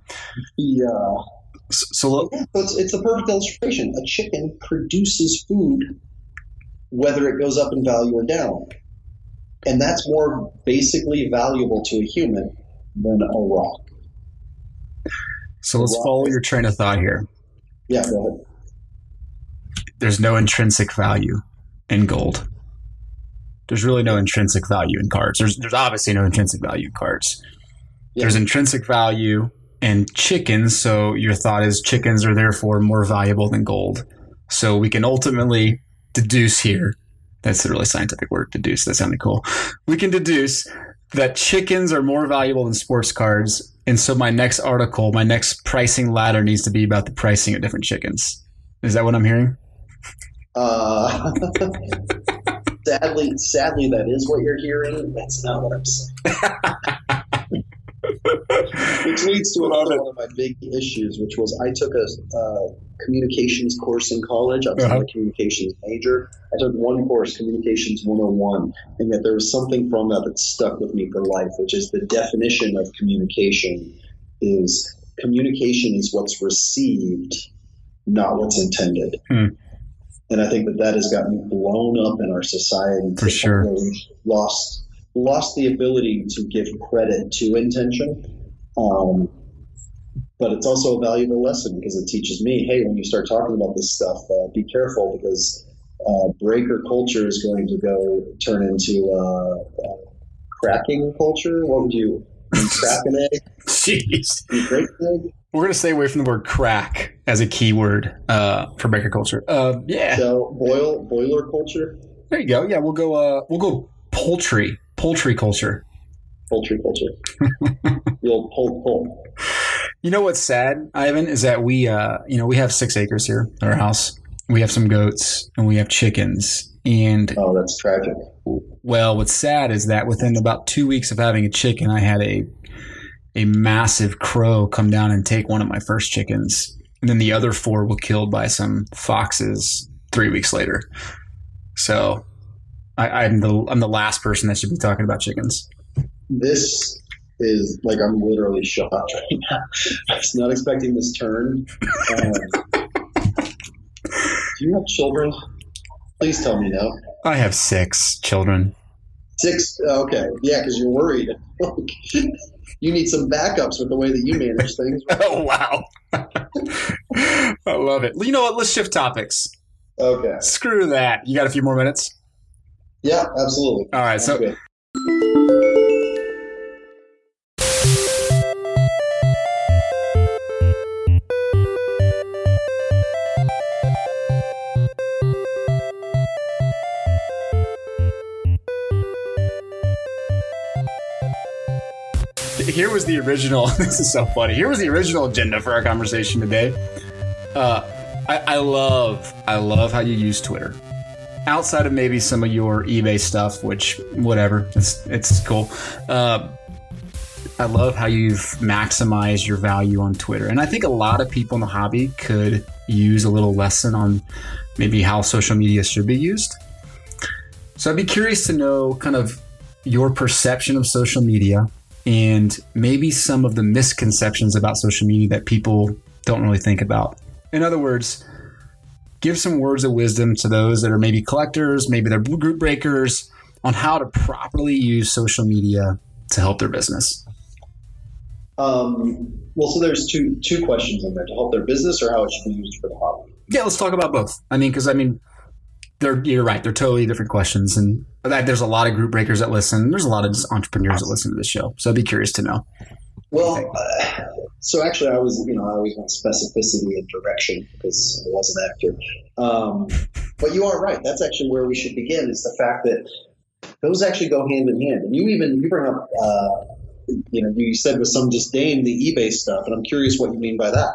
He, uh, So, so look, Yeah, it's, it's a perfect illustration. A chicken produces food whether it goes up in value or down. And that's more basically valuable to a human than a rock. so let's follow your train of thought here. Yeah, go ahead. There's no intrinsic value in gold. There's really no intrinsic value in cards. There's there's obviously no intrinsic value in cards. Yeah. There's intrinsic value in chickens, so your thought is chickens are therefore more valuable than gold. So we can ultimately deduce here. That's a really scientific word, deduce. That sounded cool. We can deduce that chickens are more valuable than sports cards. And so my next article, my next pricing ladder needs to be about the pricing of different chickens. Is that what I'm hearing? Uh, [LAUGHS] sadly, sadly, that is what you're hearing. That's not what I'm saying. [LAUGHS] which leads to another one of my big issues, which was I took a uh, communications course in college. I was Uh-huh. a communications major. I took one course, Communications 101, and yet there was something from that that stuck with me for life, which is the definition of communication is communication is what's received, not what's intended. Hmm. And I think that that has gotten blown up in our society. For sure. Lost lost the ability to give credit to intention. Um, but it's also a valuable lesson because it teaches me, hey, when you start talking about this stuff, uh, be careful because uh, breaker culture is going to go turn into uh, uh, cracking culture. What would you crack an egg? [LAUGHS] Jeez. You break an egg? We're going to stay away from the word crack as a keyword uh, for breaker culture. Uh, yeah. So boil boiler culture, There you go. Yeah, we'll go. Uh, we'll go poultry. Poultry culture. poultry culture. [LAUGHS] You'll pull pull. You know what's sad, Ivan, is that we, uh, you know, we have six acres here at our house. We have some goats and we have chickens. And Oh, that's tragic. well, what's sad is that within about two weeks of having a chicken, I had a a massive crow come down and take one of my first chickens, and then the other four were killed by some foxes three weeks later. So I, I'm the I'm the last person that should be talking about chickens. This is like I'm literally shocked right now. [LAUGHS] I was not expecting this turn. Um, do you have children? Please tell me no. I have six children. Six. Okay, yeah, because you're worried. [LAUGHS] you need some backups with the way that you manage things. [LAUGHS] Oh wow! I love it. You know what? Let's shift topics. Okay. Screw that. You got a few more minutes. Yeah, absolutely. All right. So Okay. here was the original. [LAUGHS] This is so funny. Here was the original agenda for our conversation today. Uh, I, I love, I love how you use Twitter. Outside of maybe some of your eBay stuff, which whatever, it's it's cool. Uh, I love how you've maximized your value on Twitter, and I think a lot of people in the hobby could use a little lesson on maybe how social media should be used. So I'd be curious to know kind of your perception of social media and maybe some of the misconceptions about social media that people don't really think about. In other words, give some words of wisdom to those that are maybe collectors, maybe they're group breakers on how to properly use social media to help their business. Um, well, so there's two two questions in there: to help their business or how it should be used for the hobby. Yeah, let's talk about both. I mean, because I mean, they're you're right. They're totally different questions, and that there's a lot of group breakers that listen. There's a lot of just entrepreneurs that listen to this show. So I'd be curious to know. Well, uh, so actually, I was, you know, I always want specificity and direction because I was an actor. Um, but you are right. That's actually where we should begin. Is the fact that those actually go hand in hand. And you even you bring up, uh, you know, you said with some disdain the eBay stuff, and I'm curious what you mean by that.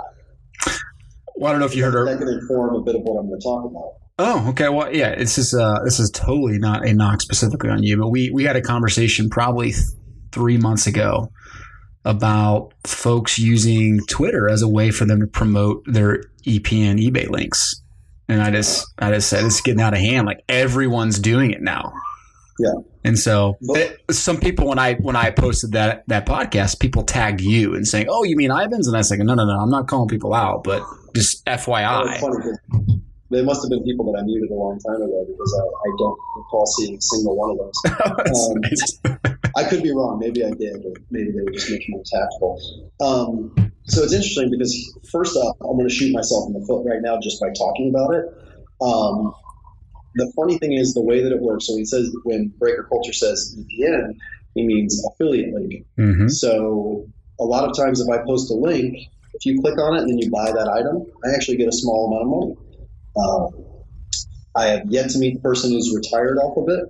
Well, I don't know if you heard her. That could inform a bit of what I'm going to talk about. Oh, okay. Well, yeah, This is uh, this is totally not a knock specifically on you, but we we had a conversation probably th- three months ago about folks using Twitter as a way for them to promote their EPN eBay links, and I just I just said it's getting out of hand. Like everyone's doing it now. Yeah. And so it, some people when I when I posted that that podcast, people tagged you and saying, "Oh, you mean Ivans?" And I was like, "No, no, no, I'm not calling people out, but just FYI." They must have been people that I muted a long time ago because I, I don't recall seeing a single one of those. [LAUGHS] um, [LAUGHS] I could be wrong. Maybe I did, or maybe they were just making more tactful. Um, so it's interesting because first off, I'm going to shoot myself in the foot right now just by talking about it. Um, the funny thing is the way that it works. So he says when Breaker Culture says EPN, he means affiliate link. Mm-hmm. So a lot of times if I post a link, if you click on it and then you buy that item, I actually get a small amount of money. Um, I have yet to meet the person who's retired off of it.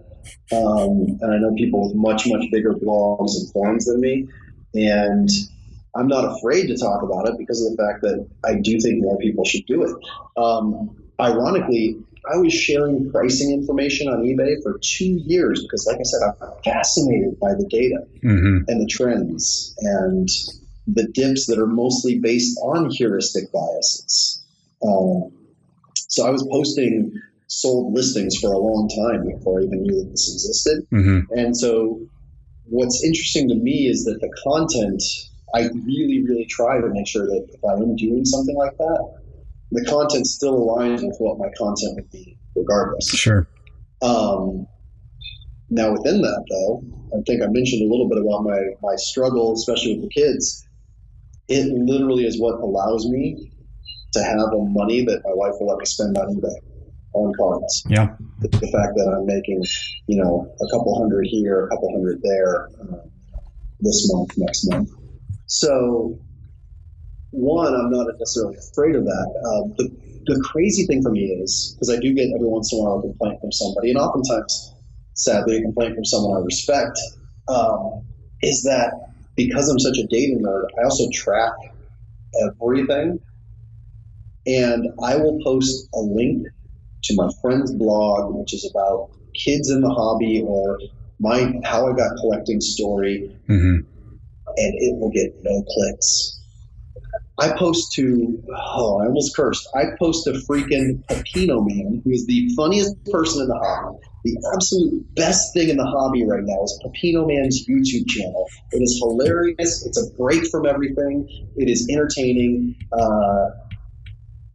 Um, and I know people with much, much bigger blogs and forums than me. And I'm not afraid to talk about it because of the fact that I do think more people should do it. Um, ironically, I was sharing pricing information on eBay for two years because, like I said, I'm fascinated by the data mm-hmm. and the trends and the dips that are mostly based on heuristic biases. Um, so I was posting sold listings for a long time before I even knew that this existed. Mm-hmm. And so what's interesting to me is that the content, I really, really try to make sure that if I am doing something like that, the content still aligns with what my content would be regardless. Sure. Um, now within that though, I think I mentioned a little bit about my, my struggle, especially with the kids. It literally is what allows me to have a money that my wife will let me spend on eBay on cards. Yeah. The, the fact that I'm making, you know, a couple hundred here, a couple hundred there, uh, this month, next month. So, one, I'm not necessarily afraid of that. Uh, the, the crazy thing for me is because I do get every once in a while a complaint from somebody, and oftentimes, sadly, a complaint from someone I respect, um, is that because I'm such a data nerd, I also track everything and I will post a link to my friend's blog, which is about kids in the hobby or my how I got collecting story, mm-hmm. and it will get no clicks. I post to oh, I almost cursed. I post to freaking Pepino Man, who is the funniest person in the hobby. The absolute best thing in the hobby right now is Pepino Man's YouTube channel. It is hilarious. It's a break from everything. It is entertaining. Uh,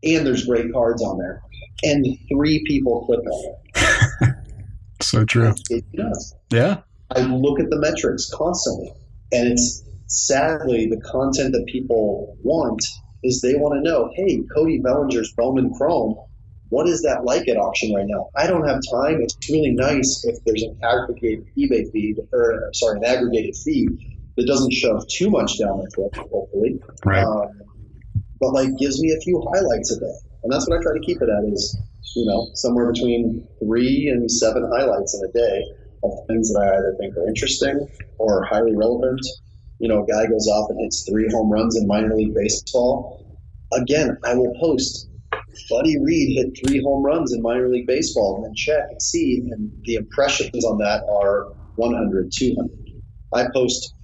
and there's great cards on there. And three people click on it. [LAUGHS] so true. It does. Yeah. I look at the metrics constantly, and it's sadly the content that people want is they want to know, hey, Cody Bellinger's Bowman Chrome, what is that like at auction right now? I don't have time. It's really nice if there's an aggregated eBay feed, or sorry, an aggregated feed that doesn't shove too much down my throat, hopefully. Right. Um, but like gives me a few highlights a day. And that's what I try to keep it at is, you know, somewhere between three and seven highlights in a day of things that I either think are interesting or highly relevant. You know, a guy goes off and hits three home runs in minor league baseball. Again, I will post Buddy Reed hit three home runs in minor league baseball and then check and see. And the impressions on that are 100, 200. I post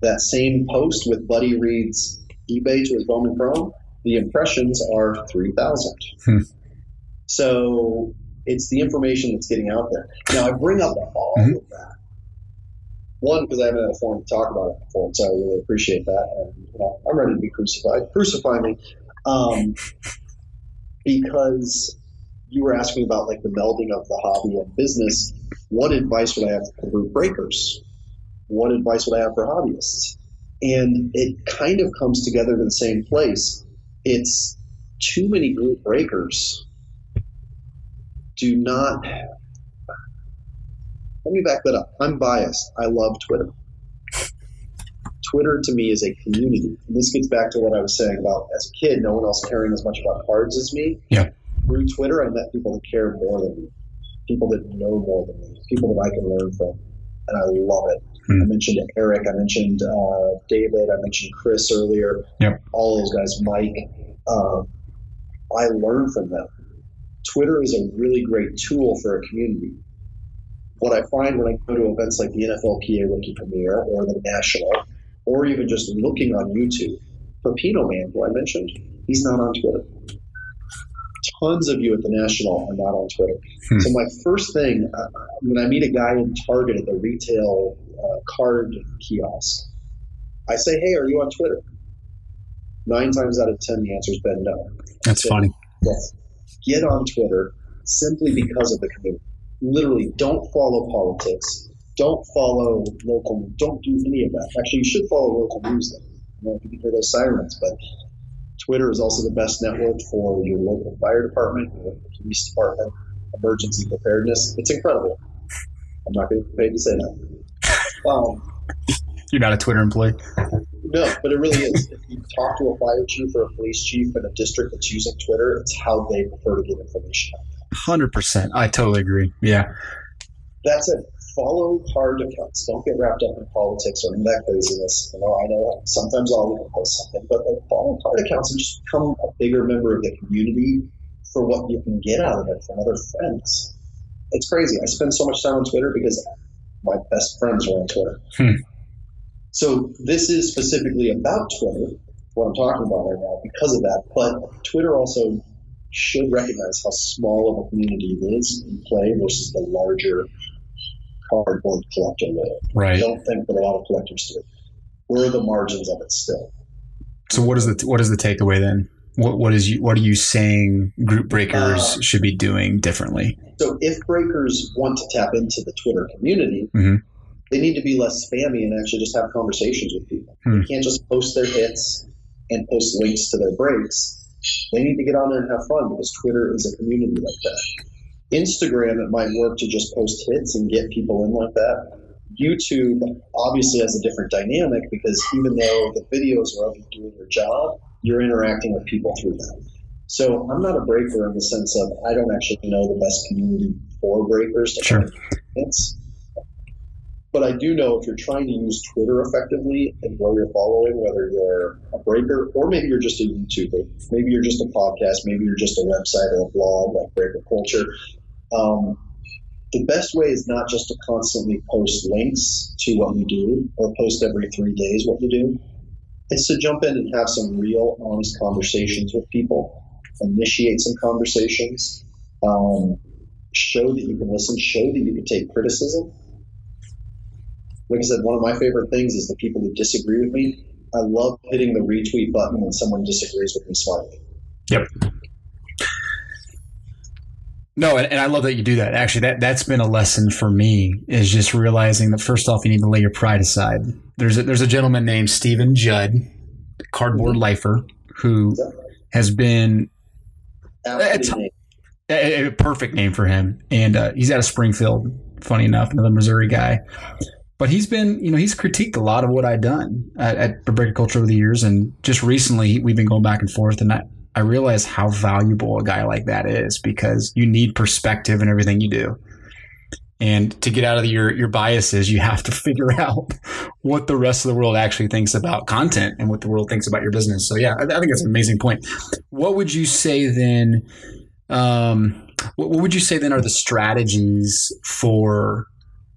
that same post with Buddy Reed's eBay to his Bowman Chrome the impressions are 3,000. Hmm. So it's the information that's getting out there. Now, I bring up all mm-hmm. of that. One, because I haven't had a forum to talk about it before, so I really appreciate that. And you know, I'm ready to be crucified. Crucify me. Um, because you were asking about like the melding of the hobby and business. What advice would I have for group breakers? What advice would I have for hobbyists? And it kind of comes together to the same place it's too many group breakers do not. Let me back that up. I'm biased. I love Twitter. Twitter to me is a community. And this gets back to what I was saying about as a kid, no one else caring as much about cards as me. Yeah. Through Twitter, I met people that care more than me, people that know more than me, people that I can learn from, and I love it. Hmm. I mentioned Eric, I mentioned uh, David, I mentioned Chris earlier. Yep. All those guys, Mike. Um, I learn from them. Twitter is a really great tool for a community. What I find when I go to events like the NFLPA Rookie Premiere or the National, or even just looking on YouTube, Pepino Man, who I mentioned, he's not on Twitter. Tons of you at the National are not on Twitter. Hmm. So my first thing uh, when I meet a guy in Target at the retail uh, card kiosk, I say, "Hey, are you on Twitter?" Nine times out of ten, the answer's been no. That's funny. Yes. Get on Twitter simply because of the community. Literally, don't follow politics. Don't follow local. Don't do any of that. Actually, you should follow local news. Then. You know, you can hear those sirens, but Twitter is also the best network for your local fire department, your local police department, emergency preparedness. It's incredible. I'm not going to to say that. Um, You're not a Twitter employee. no, but it really is. If you talk to a fire chief or a police chief in a district that's using Twitter, it's how they prefer to get information. Hundred percent. I totally agree. Yeah. That's it. Follow hard accounts. Don't get wrapped up in politics or in that craziness. You know, I know sometimes I'll even post something, but like follow hard accounts and just become a bigger member of the community for what you can get out of it from other friends. It's crazy. I spend so much time on Twitter because my best friends are on Twitter. Hmm. So this is specifically about Twitter, what I'm talking about right now, because of that. But Twitter also should recognize how small of a community it is in play versus the larger cardboard collector. I Right. don't think that a lot of collectors do. Where are the margins of it still. So what is the what is the takeaway then? What what is you what are you saying group breakers Uh, should be doing differently? So if breakers want to tap into the Twitter community, Mhm. they need to be less spammy and actually just have conversations with people. Hmm. They can't just post their hits and post links to their breaks. They need to get on there and have fun because Twitter is a community like that. Instagram, it might work to just post hits and get people in like that. YouTube obviously has a different dynamic because even though the videos are of you doing your job, you're interacting with people through them. So I'm not a breaker in the sense of I don't actually know the best community for breakers to Sure. hits. But I do know if you're trying to use Twitter effectively and grow your following, whether you're a breaker or maybe you're just a YouTuber, maybe you're just a podcast, maybe you're just a website or a blog like Breaker Culture. Um, the best way is not just to constantly post links to what you do or post every three days what you do. It's to jump in and have some real, honest conversations with people, initiate some conversations, um, show that you can listen, show that you can take criticism. Like I said, one of my favorite things is the people who disagree with me. I love hitting the retweet button when someone disagrees with me smartly. Yep. No, and, and I love that you do that. Actually, that that's been a lesson for me is just realizing that first off, you need to lay your pride aside. There's a, there's a gentleman named Stephen Judd, cardboard lifer, who has been. It's- a, a perfect name for him, and uh, he's out of Springfield. Funny enough, another Missouri guy. But he's been, you know, he's critiqued a lot of what I've done at, at Breaker Culture over the years, and just recently we've been going back and forth, and I, I realize how valuable a guy like that is because you need perspective in everything you do. And to get out of your your biases, you have to [LAUGHS] figure out what the rest of the world actually thinks about content and what the world thinks about your business. So yeah, I, I think that's an amazing point. What would you say then? Um, what, what would you say then are the strategies for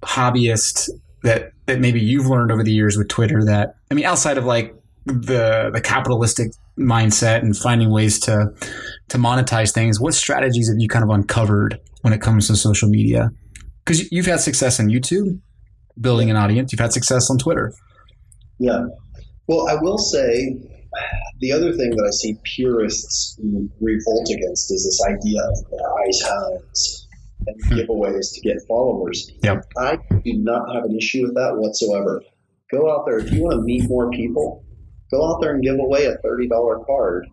hobbyists that that maybe you've learned over the years with Twitter? That I mean, outside of like the the capitalistic mindset and finding ways to to monetize things, what strategies have you kind of uncovered when it comes to social media? Because you've had success on YouTube, building an audience. You've had success on Twitter. Yeah. Well, I will say the other thing that I see purists revolt against is this idea of hounds and hmm. giveaways to get followers. Yep. I do not have an issue with that whatsoever. Go out there if you want to meet more people. Go out there and give away a thirty dollar card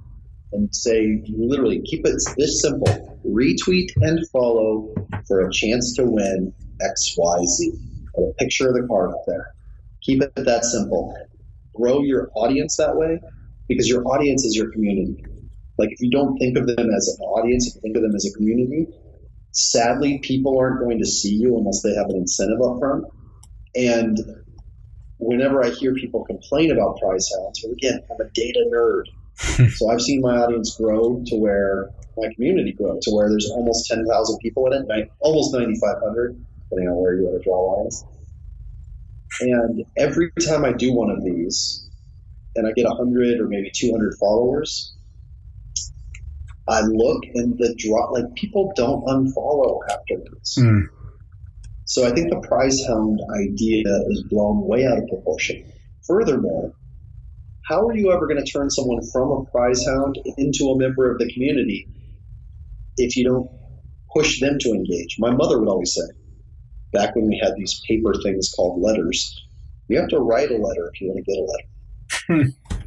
and say literally keep it this simple. retweet and follow for a chance to win XYZ. Put a picture of the card up there. Keep it that simple. Grow your audience that way because your audience is your community. Like if you don't think of them as an audience, if you think of them as a community, sadly people aren't going to see you unless they have an incentive up front. And whenever I hear people complain about prize hounds, well, again, I'm a data nerd. [LAUGHS] so I've seen my audience grow to where my community grow to where there's almost 10,000 people in it, almost 9,500, depending on where you want to draw lines. And every time I do one of these, and I get 100 or maybe 200 followers, I look and the draw, like people don't unfollow afterwards. Mm. So I think the prize hound idea is blown way out of proportion. Furthermore, how are you ever going to turn someone from a prize hound into a member of the community if you don't push them to engage? My mother would always say, back when we had these paper things called letters, you have to write a letter if you want to get a letter. Hmm.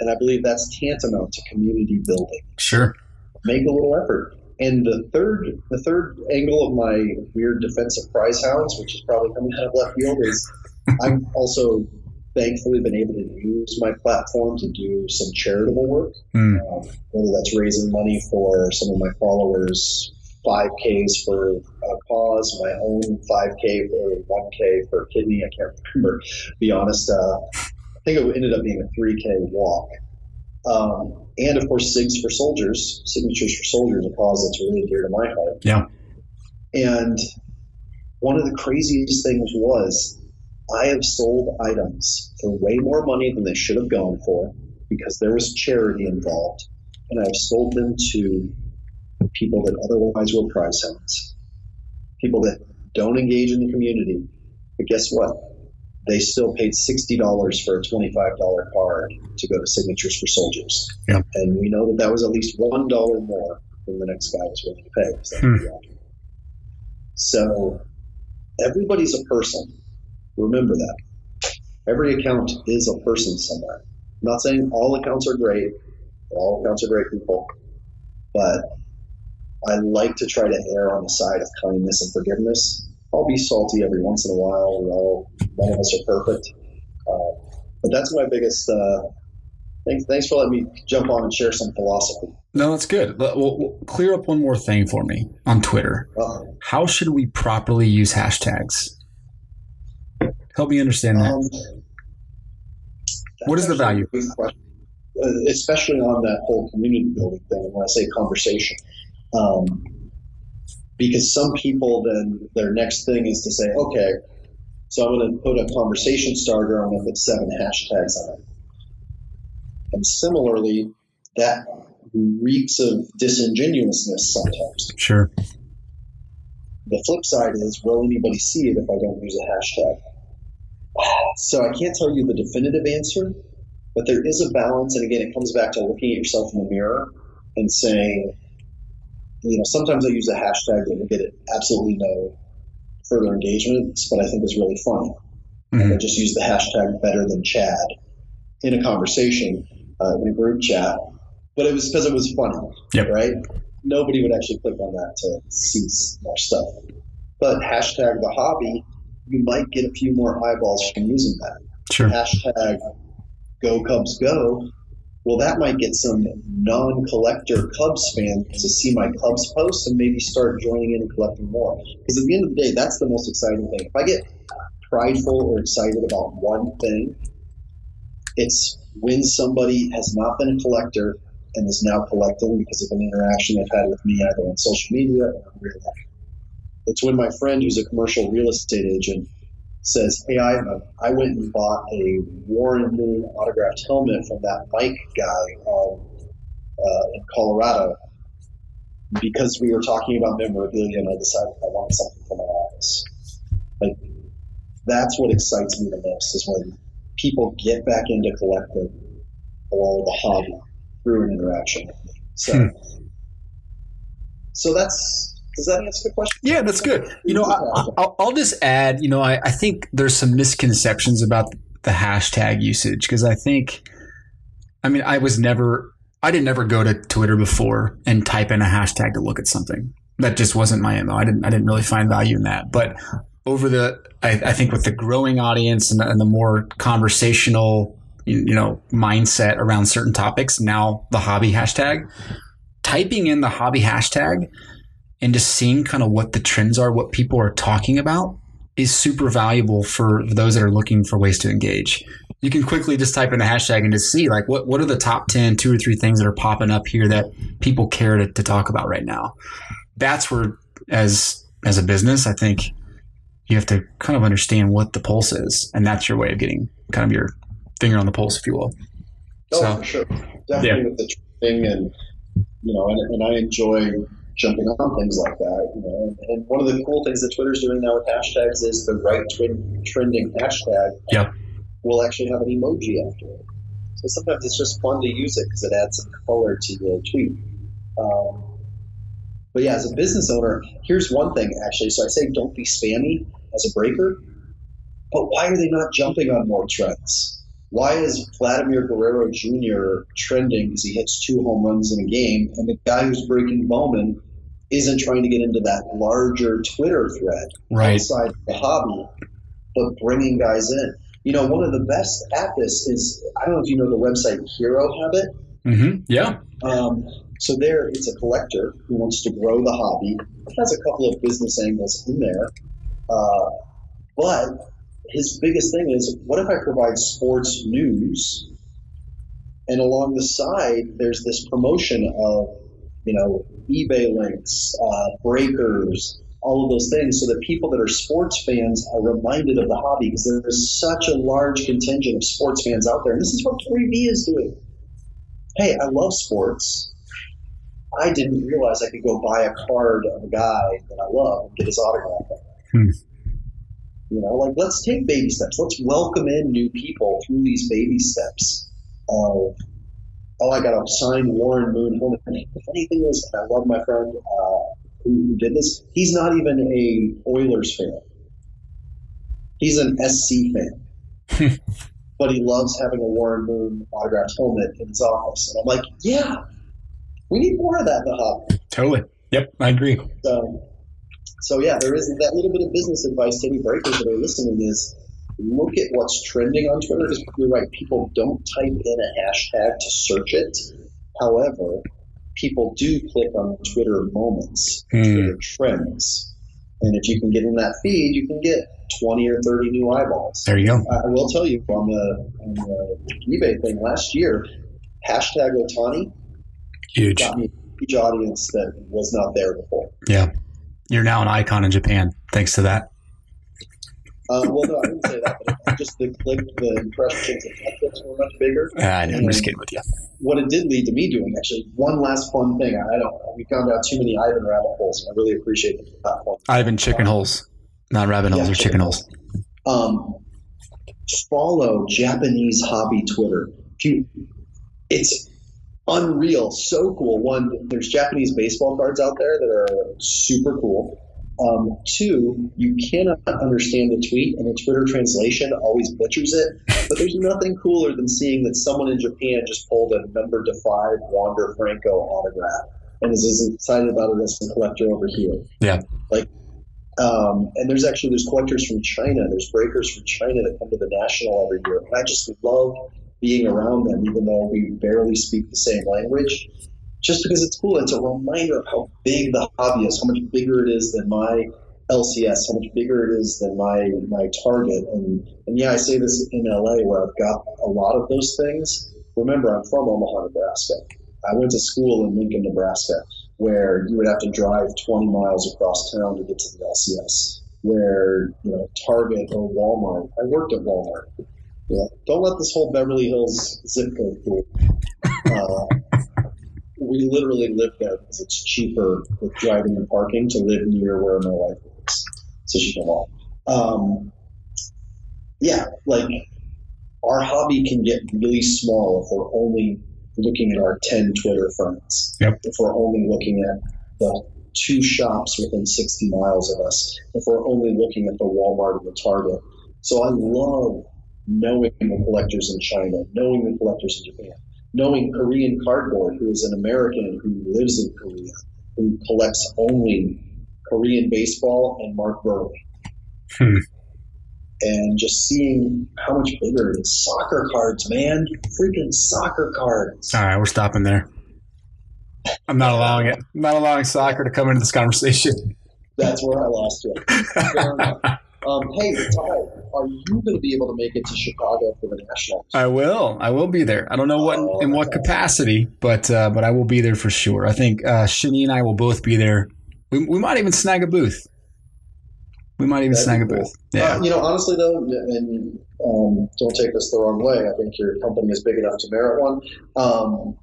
And I believe that's tantamount to community building. Sure. Make a little effort. And the third, the third angle of my weird defensive prize hounds, which is probably coming out of left field, is I've [LAUGHS] also thankfully been able to use my platform to do some charitable work, mm. um, whether that's raising money for some of my followers 5Ks for a cause, my own 5K or 1K for kidney. I can't remember. Be honest, uh, I think it ended up being a 3K walk. Um, and of course, SIGs for Soldiers, Signatures for Soldiers, a cause that's really dear to my heart. Yeah. And one of the craziest things was I have sold items for way more money than they should have gone for because there was charity involved. And I've sold them to people that otherwise were prize hounds, people that don't engage in the community. But guess what? They still paid $60 for a $25 card to go to Signatures for Soldiers. Yeah. And we know that that was at least $1 more than the next guy was willing to pay. Hmm. So everybody's a person. Remember that. Every account is a person somewhere. I'm not saying all accounts are great, all accounts are great people, but I like to try to err on the side of kindness and forgiveness. I'll be salty every once in a while. You know, none of us are perfect. Uh, but that's my biggest. Uh, thanks, thanks for letting me jump on and share some philosophy. No, that's good. Well, we'll clear up one more thing for me on Twitter. Uh-huh. How should we properly use hashtags? Help me understand that. Um, what is the value? Uh, especially on that whole community building thing. When I say conversation, um, because some people then their next thing is to say, okay, so I'm going to put a conversation starter. I'm going to put seven hashtags on it. And similarly, that reeks of disingenuousness sometimes. Sure. The flip side is, will anybody see it if I don't use a hashtag? So I can't tell you the definitive answer, but there is a balance. And again, it comes back to looking at yourself in the mirror and saying, you know, sometimes I use a hashtag that will get absolutely no further engagements, but I think is really funny. Mm-hmm. And I just use the hashtag better than Chad in a conversation uh, in a group chat, but it was because it was funny, yep. right? Nobody would actually click on that to see more stuff. But hashtag the hobby, you might get a few more eyeballs from using that. Sure. Hashtag go Cubs go well, that might get some non-collector Cubs fans to see my Cubs posts and maybe start joining in and collecting more. Because at the end of the day, that's the most exciting thing. If I get prideful or excited about one thing, it's when somebody has not been a collector and is now collecting because of an interaction they've had with me either on social media or in real life. It's when my friend who's a commercial real estate agent says, "Hey, I I went and bought a Warren Moon autographed helmet from that bike guy um, uh, in Colorado because we were talking about memorabilia, and I decided I wanted something for my office." Like that's what excites me the most is when people get back into collecting or the hobby through an interaction. with me. So, hmm. so that's does that answer the question? Yeah, that's good. You know, I, will just add, you know, I, I think there's some misconceptions about the hashtag usage because I think, I mean, I was never I didn't ever go to Twitter before and type in a hashtag to look at something. That just wasn't my MO. I didn't I didn't really find value in that. But over the I, I think with the growing audience and the, and the more conversational you know mindset around certain topics, now the hobby hashtag, typing in the hobby hashtag and just seeing kind of what the trends are, what people are talking about is super valuable for those that are looking for ways to engage. You can quickly just type in a hashtag and just see like what, what are the top 10 two or three things that are popping up here that people care to, to talk about right now. That's where as as a business i think you have to kind of understand what the pulse is and that's your way of getting kind of your finger on the pulse if you will. Oh so, for sure. Definitely yeah. with the thing and you know and, and i enjoy jumping on things like that. You know? and, one of the cool things that Twitter's doing now with hashtags is the right twin, trending hashtag. Yep will actually have an emoji after it. So sometimes it's just fun to use it because it adds some color to the tweet. Um, but yeah, as a business owner, here's one thing actually. So I say don't be spammy as a breaker, but why are they not jumping on more trends? Why is Vladimir Guerrero Jr. trending because he hits two home runs in a game, and the guy who's breaking Bowman isn't trying to get into that larger Twitter thread right. outside the hobby, but bringing guys in? You know, one of the best at this is I don't know if you know the website Hero Habit. Mm-hmm. Yeah. Um, so there, it's a collector who wants to grow the hobby. It has a couple of business angles in there, uh, but his biggest thing is, what if I provide sports news, and along the side there's this promotion of, you know, eBay links, uh, breakers, all of those things so that people that are sports fans are reminded of the hobby because there is such a large contingent of sports fans out there. And this is what Tori V is doing. Hey, I love sports. I didn't realize I could go buy a card of a guy that I love and get his autograph. Hmm. You know, like let's take baby steps. Let's welcome in new people through these baby steps of oh, I got to sign Warren Moon home. The funny thing is, I love my friend uh, who did this, he's not even a Oilers fan. He's an SC fan. [LAUGHS] but he loves having a Warren Moon autographed helmet in his office. And I'm like, yeah, we need more of that in the hobby. Totally. Yep, I agree. So, so yeah, there is that little bit of business advice to any breakers that are listening is look at what's trending on Twitter because you're right, people don't type in a hashtag to search it. However, people do click on Twitter moments, mm. Twitter trends. And if you can get in that feed, you can get 20 or 30 new eyeballs. There you go. I will tell you on the, on the eBay thing last year, hashtag Otani huge. got me a huge audience that was not there before. Yeah. You're now an icon in Japan thanks to that. Uh, well, no, I didn't say that, but just the click, the impressions and metrics were much bigger. Uh, I'm just kidding with you. What it did lead to me doing, actually, one last fun thing. I don't. We found out too many Ivan rabbit holes, and I really appreciate the platform. Ivan chicken holes, not rabbit holes, yeah, or chicken holes. Um, follow Japanese hobby Twitter. It's unreal, so cool. One, there's Japanese baseball cards out there that are super cool. Um, two, you cannot understand the tweet, and the Twitter translation always butchers it. But there's nothing cooler than seeing that someone in Japan just pulled a number to five Wander Franco autograph and is as excited about it as the collector over here. Yeah. Like, um, and there's actually there's collectors from China, there's breakers from China that come to the national every year, and I just love being around them, even though we barely speak the same language just because it's cool. It's a reminder of how big the hobby is, how much bigger it is than my LCS, how much bigger it is than my my target. And and yeah, I say this in LA where I've got a lot of those things. Remember, I'm from Omaha, Nebraska. I went to school in Lincoln, Nebraska, where you would have to drive 20 miles across town to get to the LCS. Where you know Target or Walmart. I worked at Walmart. Yeah, don't let this whole Beverly Hills zip code fool. Uh, we literally live there because it's cheaper with driving and parking to live near where my wife lives, so she can walk. Um, yeah, like our hobby can get really small if we're only looking at our 10 Twitter friends. Yep. If we're only looking at the two shops within 60 miles of us, if we're only looking at the Walmart and the Target. So I love knowing the collectors in China, knowing the collectors in Japan knowing Korean Cardboard, who is an American who lives in Korea, who collects only Korean baseball and Mark Buehrle. Hmm. And just seeing how much bigger it is. Soccer cards, man. Freaking soccer cards. All right, we're stopping there. I'm not allowing it. I'm not allowing soccer to come into this conversation. That's where I lost you. [LAUGHS] Um, hey, Ty, are you going to be able to make it to Chicago for the Nationals? I will. I will be there. I don't know what Oh, in what capacity, but uh, but I will be there for sure. I think uh, Shani and I will both be there. We, we might even snag a booth. We might even That'd snag a cool. booth. Yeah. Uh, you know, honestly, though, and um, don't take this the wrong way. I think your company is big enough to merit one. Um,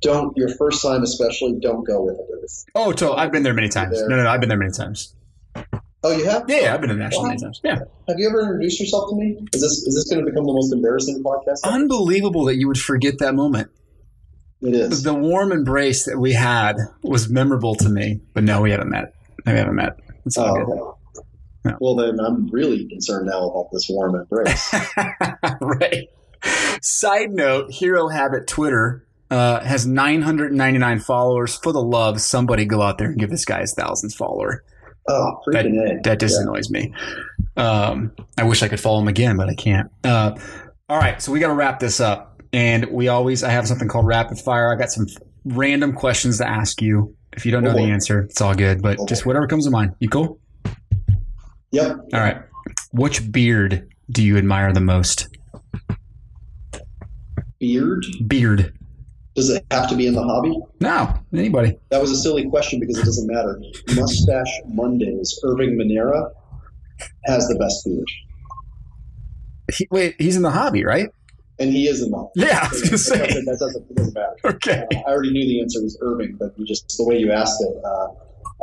don't your first time, especially, don't go with a booth. oh, so I've been there many times. No, no, no, I've been there many times. Oh, you have? Yeah, I've been to the national many times. Yeah. Have you ever introduced yourself to me? Is this is this going to become the most embarrassing podcast? ever? Unbelievable that you would forget that moment. It is. The warm embrace that we had was memorable to me, but no, we haven't met. No, we haven't met. It's all Oh, good. okay. Yeah. Well, then I'm really concerned now about this warm embrace. [LAUGHS] right. Side note: Hero Habit Twitter uh, has 999 followers. For the love, somebody go out there and give this guy his thousands follower. Oh, A. That just Yeah. annoys me. Um, I wish I could follow him again, but I can't. Uh, all right, so we got to wrap this up, and we always I have something called rapid fire. I got some random questions to ask you. If you don't know Oh, the answer, it's all good. But Oh, just whatever comes to mind. You cool? Yep. All right. Which beard do you admire the most? Beard. Beard. Does it have to be in the hobby? No, anybody. That was a silly question because it doesn't matter. Mustache Mondays, Irving Manera has the best beard. He, wait, he's in the hobby, right? And he is in the Yeah, I was gonna That say. that doesn't, doesn't matter. Okay. Uh, I already knew the answer was Irving, but you just the way you asked it, uh,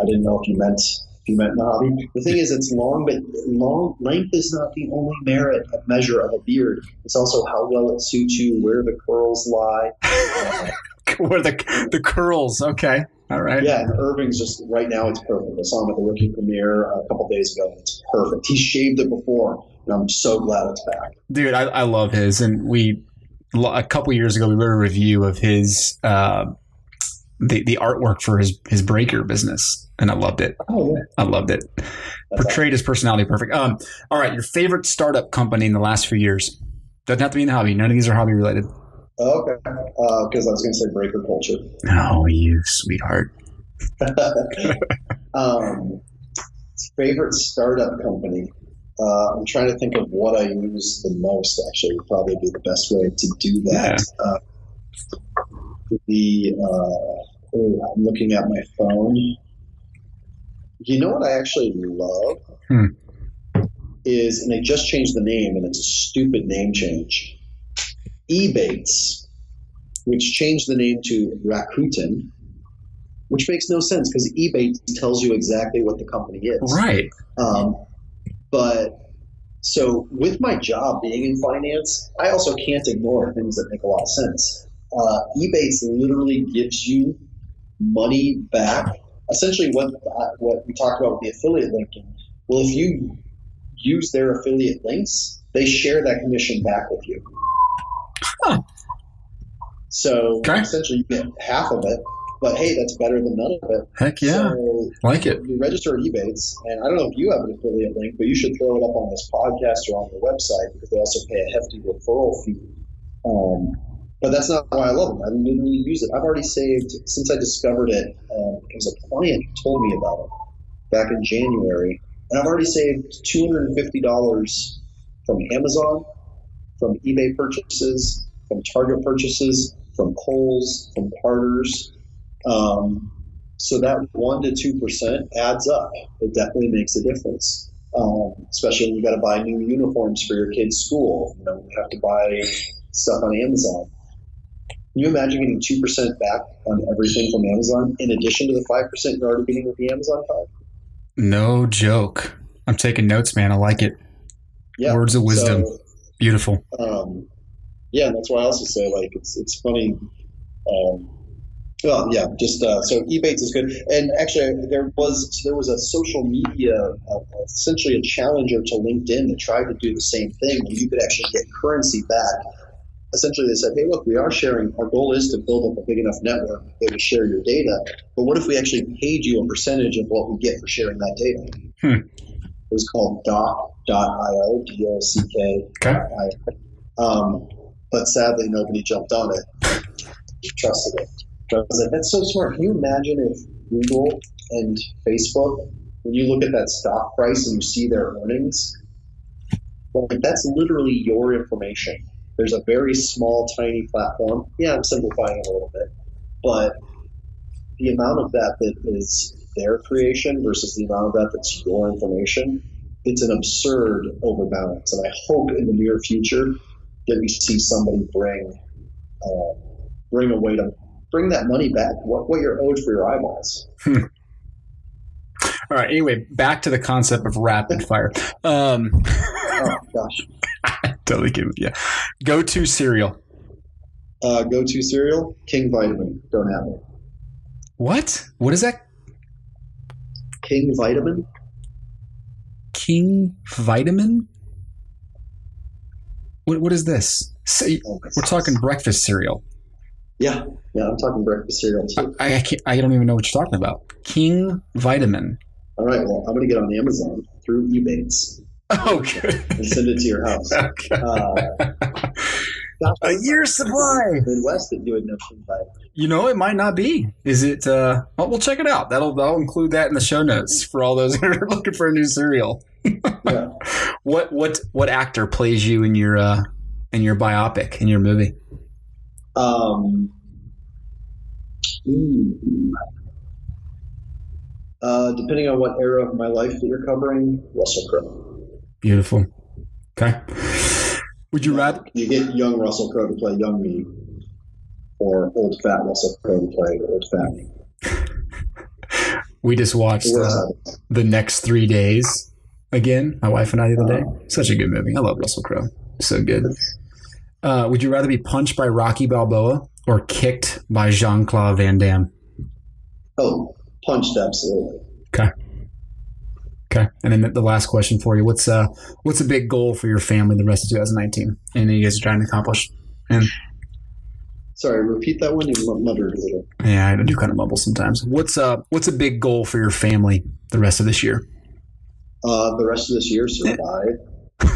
I didn't know if you meant you meant in the hobby. The thing is, it's long, but long length is not the only merit of measure of a beard. It's also how well it suits you, where the curls lie. [LAUGHS] Where the the curls? Okay. All right. yeah, and Irving's just right now it's perfect. I saw him at the rookie premiere a couple days ago. It's perfect. He shaved it before, and I'm so glad it's back. dude I, I love his and we a couple years ago we wrote a review of his uh the, the artwork for his his breaker business and i loved it Oh yeah, i loved it That's portrayed his personality perfect um all right your favorite startup company in the last few years doesn't have to be in the hobby none of these are hobby related Oh, okay. Because I was going to say breaker culture. oh you sweetheart [LAUGHS] um, favorite startup company. Uh, I'm trying to think of what I use the most. Actually, would probably be the best way to do that. Uh, the uh, I'm looking at my phone. You know what I actually love Hmm. is, and they just changed the name, and it's a stupid name change. Ebates, which changed the name to Rakuten, which makes no sense because Ebates tells you exactly what the company is. right Um, but so with my job being in finance, I also can't ignore things that make a lot of sense. Uh, Ebates literally gives you money back. Essentially, what uh, what we talked about with the affiliate linking. Well, if you use their affiliate links, they share that commission back with you. Huh. So Okay. essentially, you get half of it. But hey, that's better than none of it. heck yeah So like it you register at Ebates, and I don't know if you have an affiliate link, but you should throw it up on this podcast or on your website because they also pay a hefty referral fee. Um, but that's not why I love them. I literally use it. I've already saved since I discovered it. It was a client told me about it back in January, and I've already saved two hundred and fifty dollars from Amazon, from eBay purchases, from Target purchases, from Kohl's, from Carter's. Um, so that one to two percent adds up. It definitely makes a difference, um, especially when you got to buy new uniforms for your kid's school. You know, you have to buy stuff on Amazon. Can you imagine getting two percent back on everything from Amazon in addition to the five percent you're already getting with the Amazon card? no joke i'm taking notes man i like it Yeah. words of wisdom So, beautiful um, yeah, and that's why I also say like it's it's funny. Um, well, yeah, just uh, so Ebates is good, and actually there was there was a social media uh, essentially a challenger to LinkedIn that tried to do the same thing, where you could actually get currency back essentially they said, hey, look, we are sharing. Our goal is to build up a big enough network that we share your data. But what if we actually paid you a percentage of what we get for sharing that data? Hmm. It was called dock.io, D-O-C-K. Okay. Um, but sadly, nobody jumped on it. Trusted it. I was like, that's so smart. Can you imagine if Google and Facebook, when you look at that stock price and you see their earnings, well, that's literally your information. There's a very small, tiny platform. Yeah, I'm simplifying it a little bit, but the amount of that that is their creation versus the amount of that that's your information, it's an absurd overbalance. And I hope in the near future that we see somebody bring uh, bring a way to bring that money back. What what you're owed for your eyeballs. Hmm. All right. Anyway, back to the concept of rapid fire. Um, [LAUGHS] oh gosh, totally kidding. Yeah. Go to cereal. Uh, go to cereal. King Vitaman. Don't have it. What? What is that? King Vitaman. King Vitaman. What, what is this? Oh, we're talking breakfast cereal. Yeah, yeah. I'm talking breakfast cereal too. I, I, can't, I don't even know what you're talking about. King Vitaman. All right. Well, I'm going to get on Amazon through Ebates [LAUGHS] Good. and send it to your house. [LAUGHS] Okay. Uh, [LAUGHS] A year's supply. Midwest that doing no King Vitaman. You know, it might not be. Is it? Uh, well, we'll check it out. That'll that'll include that in the show notes for all those that are looking for a new cereal. Yeah. What what what actor plays you in your uh, in your biopic in your movie? Um, ooh. uh, depending on what era of my life that you're covering, Russell Crowe. Beautiful. Okay. Would you rather? You get young Russell Crowe to play young me, or old fat Russell Crowe to play old fat me. We just watched uh, the next three days again. My wife and I the other day. Such a good movie. I love Russell Crowe. So good. Uh, would you rather be punched by Rocky Balboa or kicked by Jean Claude Van Damme? oh, punched absolutely. Okay. Okay. And then the last question for you: What's uh what's a big goal for your family the rest of 2019? And you guys are trying to accomplish? And Sorry, repeat that one. You mu- muttered a little. yeah, I do kind of mumble sometimes. What's uh what's a big goal for your family the rest of this year? Uh, the rest of this year, survive. [LAUGHS]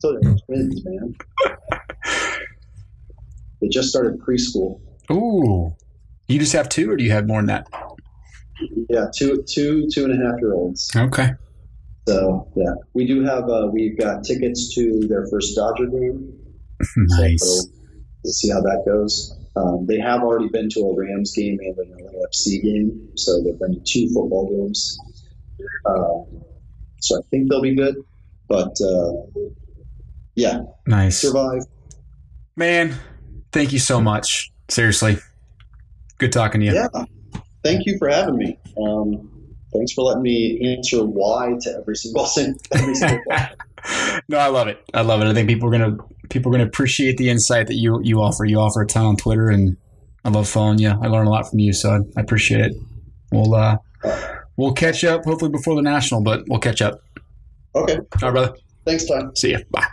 so they're twins, man. They just started preschool. Ooh. You just have two, or do you have more than that? Yeah, two, two, two and a half year olds. Okay. So yeah, we do have. Uh, we've got tickets to their first Dodger game. [LAUGHS] Nice. So we'll see how that goes. Um, they have already been to a Rams game and an LAFC game, so they've been to two football games. Um, so I think they'll be good. But uh, yeah, Nice. survive. Man, thank you so much. Seriously. Good talking to you. Yeah. Thank you for having me. Um, thanks for letting me answer why to every single thing. [LAUGHS] Every single question. [LAUGHS] no, I love it. I love it. I think people are gonna people are gonna appreciate the insight that you you offer. You offer a ton on Twitter, and I love following you. I learn a lot from you, so I, I appreciate it. We'll uh, we'll catch up hopefully before the national, but we'll catch up. Okay. All right, brother. Thanks, Ty. See ya. Bye.